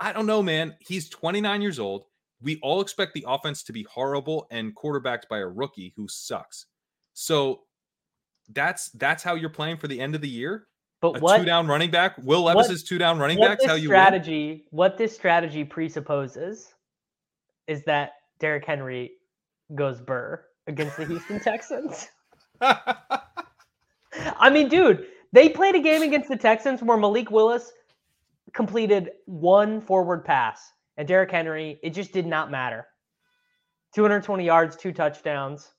I don't know, man. He's 29 years old we all expect the offense to be horrible and quarterbacked by a rookie who sucks. So that's that's how you're playing for the end of the year. But a what two down running back? Will Levis is two down running back How you strategy? Win? What this strategy presupposes is that Derrick Henry goes burr against the Houston Texans. I mean, dude, they played a game against the Texans where Malik Willis completed one forward pass and Derrick Henry, it just did not matter. 220 yards, two touchdowns.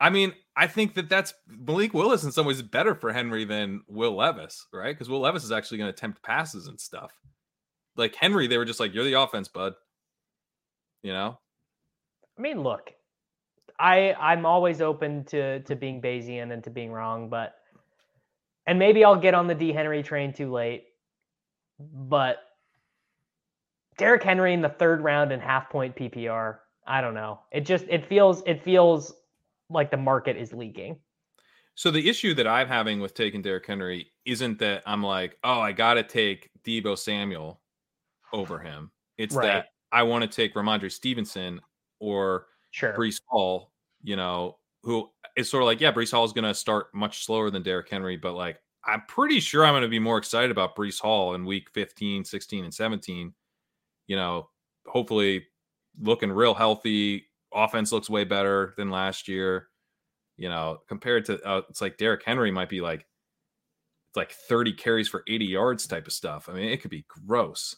I mean, I think that that's Malik Willis in some ways better for Henry than Will Levis, right? Because Will Levis is actually going to attempt passes and stuff. Like Henry, they were just like, "You're the offense, bud." You know. I mean, look, I I'm always open to to being Bayesian and to being wrong, but and maybe I'll get on the D Henry train too late, but Derrick Henry in the third round and half point PPR. I don't know. It just it feels it feels like the market is leaking. So the issue that I'm having with taking Derrick Henry isn't that I'm like, oh, I got to take Deebo Samuel over him. It's right. that I want to take Rhamondre Stevenson or sure. Breece Hall, you know, who is sort of like, yeah, Breece Hall is going to start much slower than Derrick Henry, but like, I'm pretty sure I'm going to be more excited about Breece Hall in week 15, 16, and 17 you know, hopefully looking real healthy. Offense looks way better than last year. You know, compared to uh, it's like Derrick Henry might be like it's like 30 carries for 80 yards type of stuff. I mean, it could be gross.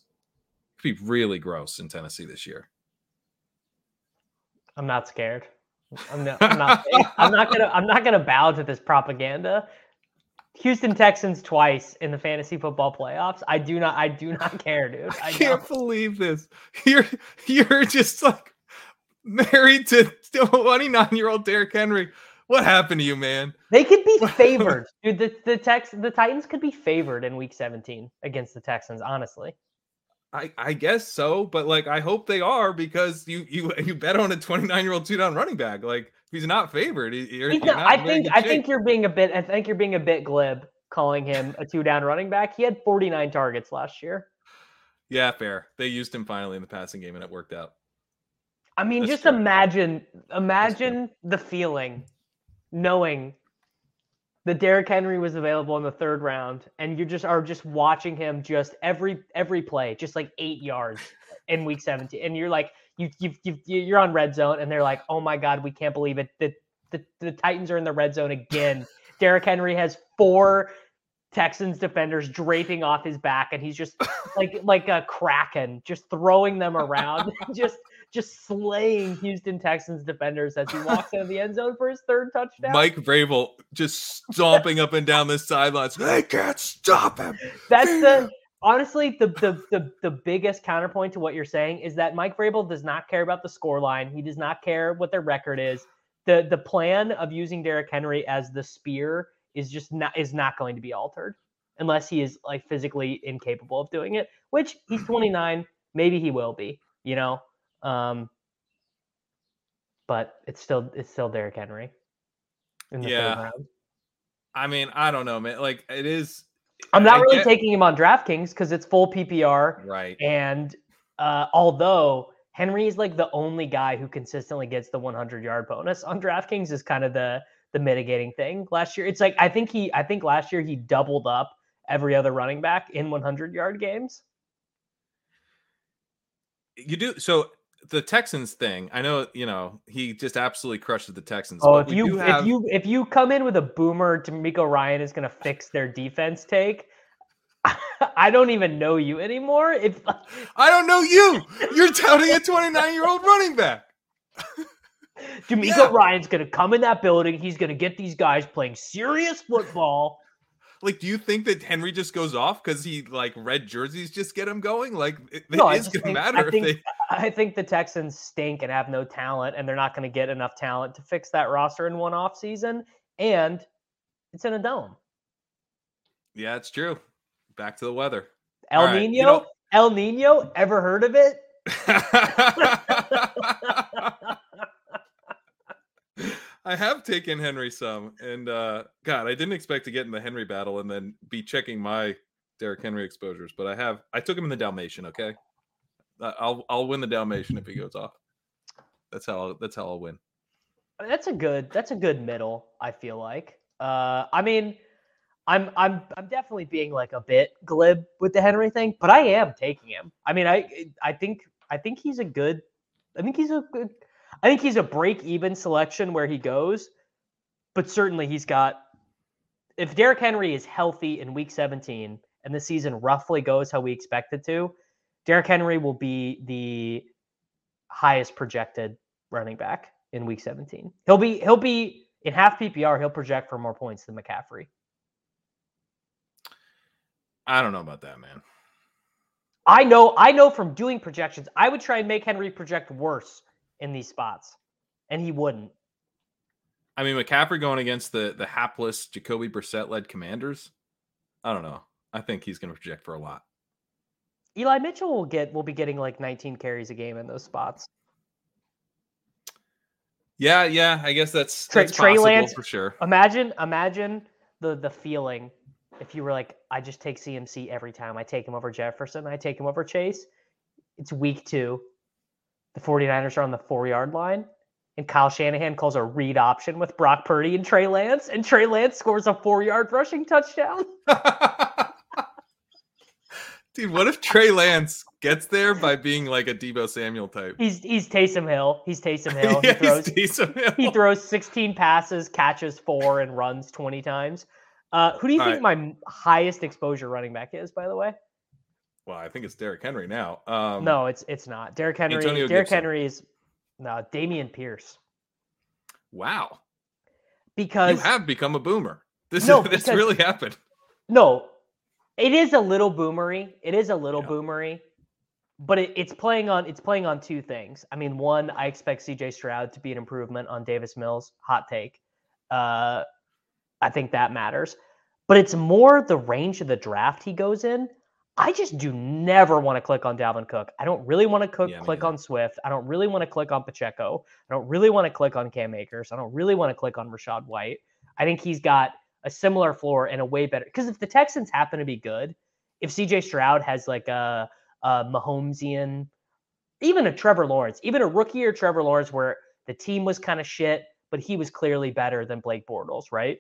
It could be really gross in Tennessee this year. I'm not scared. I'm not, I'm not, I'm not gonna I'm not gonna bow to this propaganda. Houston Texans twice in the fantasy football playoffs. I do not I do not care, dude. I, I can't believe this. You're you're just like married to 29 year old Derrick Henry. What happened to you, man? They could be favored, dude. The the Tex the Titans could be favored in Week 17 against the Texans. Honestly, I, I guess so, but like I hope they are because you you you bet on a 29 year old two down running back. Like he's not favored, you're, he's you're not, I think I think you're being a bit I think you're being a bit glib calling him a two down running back. He had 49 targets last year. Yeah, fair. They used him finally in the passing game and it worked out. I mean, That's just true. imagine imagine the feeling knowing that Derrick Henry was available in the third round, and you just are just watching him just every every play, just like eight yards in week 17, and you're like you you you you're on red zone, and they're like, oh my god, we can't believe it. The the, the Titans are in the red zone again. Derrick Henry has four Texans defenders draping off his back, and he's just like like a kraken, just throwing them around, just just slaying Houston Texans defenders as he walks into the end zone for his third touchdown. Mike Vrabel just stomping up and down the sidelines. They can't stop him. That's the honestly the, the the the biggest counterpoint to what you're saying is that Mike Vrabel does not care about the score line. He does not care what their record is. The the plan of using Derrick Henry as the spear is just not is not going to be altered unless he is like physically incapable of doing it, which he's 29, maybe he will be, you know. Um, but it's still it's still Derrick Henry. yeah. I mean, I don't know, man. Like it is. I'm not I really get... taking him on DraftKings because it's full PPR. Right. And uh, although Henry is like the only guy who consistently gets the 100 yard bonus on DraftKings is kind of the the mitigating thing. Last year, it's like I think he I think last year he doubled up every other running back in 100 yard games. You do so the Texans thing, I know you know he just absolutely crushes the Texans. Oh, if you have... if you if you come in with a boomer, DeMeco Ryan is going to fix their defense take. I don't even know you anymore. If I don't know you, you're touting a 29 year old running back. DeMeco yeah. Ryan's going to come in that building. He's going to get these guys playing serious football. Like, do you think that Henry just goes off because he like red jerseys just get him going? Like, it, no, it is going to matter I think, if they. I think the Texans stink and have no talent, and they're not going to get enough talent to fix that roster in one off season. And it's in a dome. Yeah, it's true. Back to the weather. El Nino. You know, El Nino. Ever heard of it? I have taken Henry some, and uh, God, I didn't expect to get in the Henry battle and then be checking my Derrick Henry exposures, but I have. I took him in the Dalmatian. Okay, I'll I'll win the Dalmatian if he goes off. That's how I'll, that's how I'll win. That's a good that's a good middle. I feel like. Uh, I mean, I'm I'm I'm definitely being like a bit glib with the Henry thing, but I am taking him. I mean, I I think I think he's a good. I think he's a good I think he's a break even selection where he goes, but certainly he's got. If Derrick Henry is healthy in week 17 and the season roughly goes how we expect it to, Derrick Henry will be the highest projected running back in week 17. He'll be he'll be in half PPR, he'll project for more points than McCaffrey. I don't know about that, man. I know I know from doing projections, I would try and make Henry project worse in these spots, and he wouldn't. I mean, McCaffrey going against the the hapless Jacoby Brissett led Commanders. I don't know. I think he's going to project for a lot. Eli Mitchell will get will be getting like 19 carries a game in those spots. Yeah, yeah, I guess that's, Trey, that's Trey Lance for sure. Imagine, imagine the the feeling if you were like, I just take CMC every time. I take him over Jefferson. I take him over Chase. It's week two. The 49ers are on the four yard line. And Kyle Shanahan calls a read option with Brock Purdy and Trey Lance. And Trey Lance scores a four yard rushing touchdown. Dude, what if Trey Lance gets there by being like a Deebo Samuel type? He's he's Taysom Hill. He's Taysom Hill. yeah, he throws Taysom Hill. he throws 16 passes, catches four, and runs 20 times. Uh, who do you All think my highest exposure running back is? By the way, Well, I think it's Derrick Henry now. Um, no, it's it's not Derrick Henry. Antonio Derrick Gibson. Henry is no Dameon Pierce Wow, Because you have become a boomer. This No, is this really happened. no, it is a little boomery. It is a little Yeah. boomery, but it, it's playing on it's playing on two things. I mean, one, I expect C.J. Stroud to be an improvement on Davis Mills. Hot take. Uh, I think that matters, but it's more the range of the draft he goes in. I just do never want to click on Dalvin Cook. I don't really want to cook, Yeah, click on Swift. I don't really want to click on Pacheco. I don't really want to click on Cam Akers. I don't really want to click on Rachaad White. I think he's got a similar floor and a way better. Because if the Texans happen to be good, if CJ Stroud has like a, a Mahomesian, even a Trevor Lawrence, even a rookie or Trevor Lawrence where the team was kind of shit, but he was clearly better than Blake Bortles, right?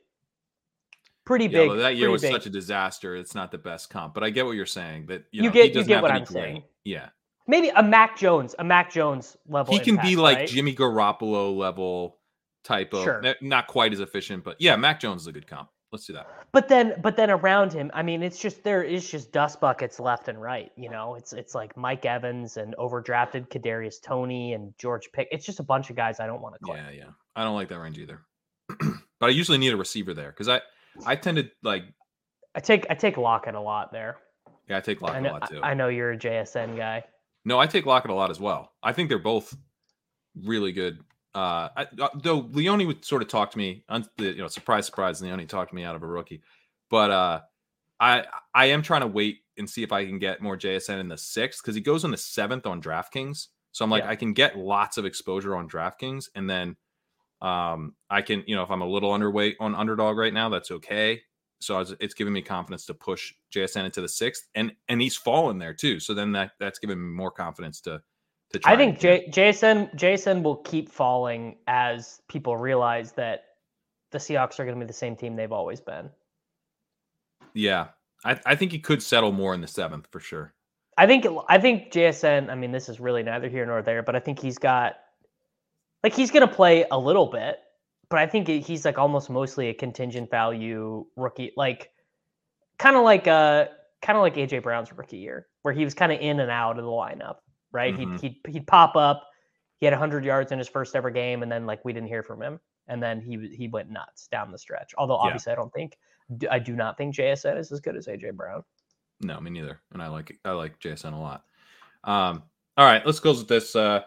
Pretty big. well, that year was big. such a disaster. It's not the best comp, but I get what you're saying. That you, You know, get- you get what I'm great. saying. Yeah, maybe a Mac Jones, a Mac Jones level. he can be like right? Jimmy Garoppolo level type of Sure. not quite as efficient, but yeah, Mac Jones is a good comp. Let's do that. But then, but then around him, I mean, it's just there is just dust buckets left and right. You know, it's it's like Mike Evans and overdrafted Kadarius Toney and George Pick. It's just a bunch of guys I don't want to click. Yeah, yeah. I don't like that range either. but I usually need a receiver there because I I tend to like I take I take Lockett a lot there. yeah I take I Lockett a lot too. I, I know you're a JSN guy. No, I take Lockett a lot as well. I think they're both really good. Uh, I, uh, though Leone would sort of talk to me, you know, surprise, surprise, Leone talked me out of a rookie. But uh, I I am trying to wait and see if I can get more JSN in the sixth because he goes in the seventh on DraftKings. So I'm like, Yeah. I can get lots of exposure on DraftKings, and then um, I can, you know, if I'm a little underweight on underdog right now, that's okay. So was, it's giving me confidence to push JSN into the sixth, and and he's fallen there too. So then that that's giving me more confidence to. I think J- Jason Jason will keep falling as people realize that the Seahawks are going to be the same team they've always been. yeah, I I think he could settle more in the seventh for sure. I think I think JSN. I mean, this is really neither here nor there, but I think he's got like he's going to play a little bit, but I think he's like almost mostly a contingent value rookie, like kind of like uh kind of like AJ Brown's rookie year, where he was kind of in and out of the lineup, right? Mhm. He'd, he'd he'd pop up, he had 100 yards in his first ever game, and then like we didn't hear from him, and then he he went nuts down the stretch. Although Yeah. obviously I don't think I do not think JSN is as good as AJ Brown. No, me neither. And I like I like JSN a lot. Um, all right, let's close with this. Uh,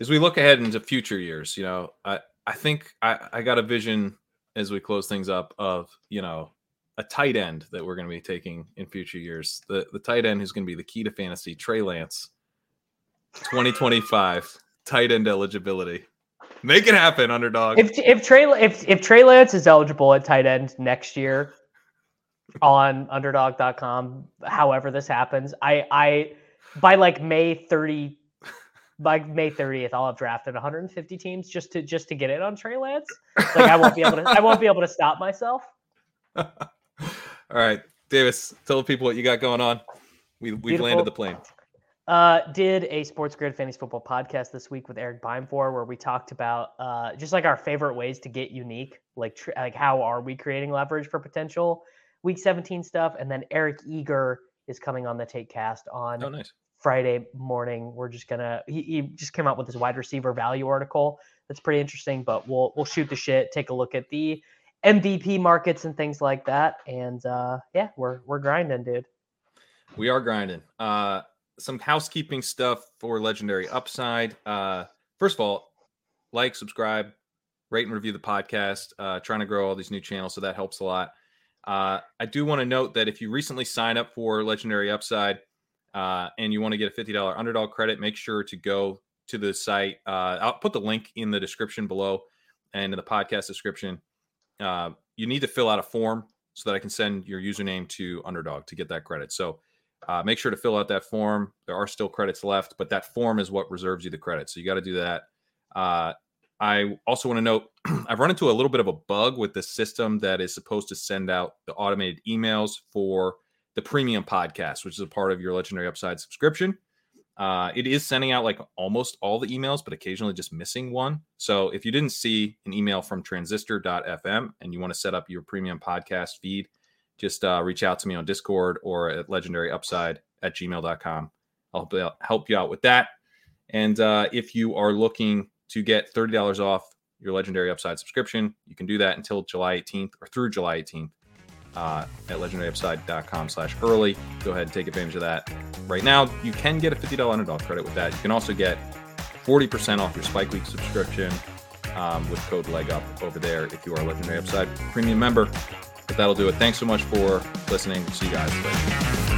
as we look ahead into future years, you know, I I think I I got a vision as we close things up of you know a tight end that we're going to be taking in future years. The the tight end who's going to be the key to fantasy. Trey Lance, 2025 tight end eligibility. Make it happen, underdog. If if Trey if if Trey Lance is eligible at tight end next year on underdog.com, however this happens, I I by like May 30 by May 30th I'll have drafted 150 teams just to just to get in on Trey Lance. Like I won't be able to I won't be able to stop myself. All right, Davis, tell the people what you got going on. We we've landed the plane. Uh, did a SportsGrid Fantasy Football podcast this week with Eric Beimfohr, where we talked about uh, just like our favorite ways to get unique, like tr- like how are we creating leverage for potential Week 17 stuff, and then Eric Eager is coming on the Taekcast on Oh, nice. Friday morning. We're just gonna he, he just came out with his wide receiver value article. That's pretty interesting, but we'll we'll shoot the shit, take a look at the MVP markets and things like that, and uh, yeah, we're we're grinding, dude. We are grinding. Uh, some housekeeping stuff for Legendary Upside. Uh, first of all, like, subscribe, rate, and review the podcast. Uh, trying to grow all these new channels, so that helps a lot. Uh, I do want to note that if you recently sign up for Legendary Upside uh, and you want to get a $50 underdog credit, make sure to go to the site. Uh, I'll put the link in the description below and in the podcast description. Uh, you need to fill out a form so that I can send your username to Underdog to get that credit. So uh, make sure to fill out that form. There are still credits left, but that form is what reserves you the credit. So you got to do that. Uh, I also want to note I've run into a little bit of a bug with the system that is supposed to send out the automated emails for the premium podcast, which is a part of your Legendary Upside subscription. Uh, it is sending out like almost all the emails, but occasionally just missing one. So if you didn't see an email from transistor.fm and you want to set up your premium podcast feed, just uh, reach out to me on Discord or at legendaryupside at gmail.com. I'll help you out with that. And uh, if you are looking to get $30 off your Legendary Upside subscription, you can do that until July 18th or through July 18th uh, at legendaryupside.com slash early. Go ahead and take advantage of that. Right now, you can get a $50 underdog credit with that. You can also get 40% off your Spike Week subscription um, with code leg up over there if you are a Legendary Upside premium member. But that'll do it. Thanks so much for listening. See you guys later.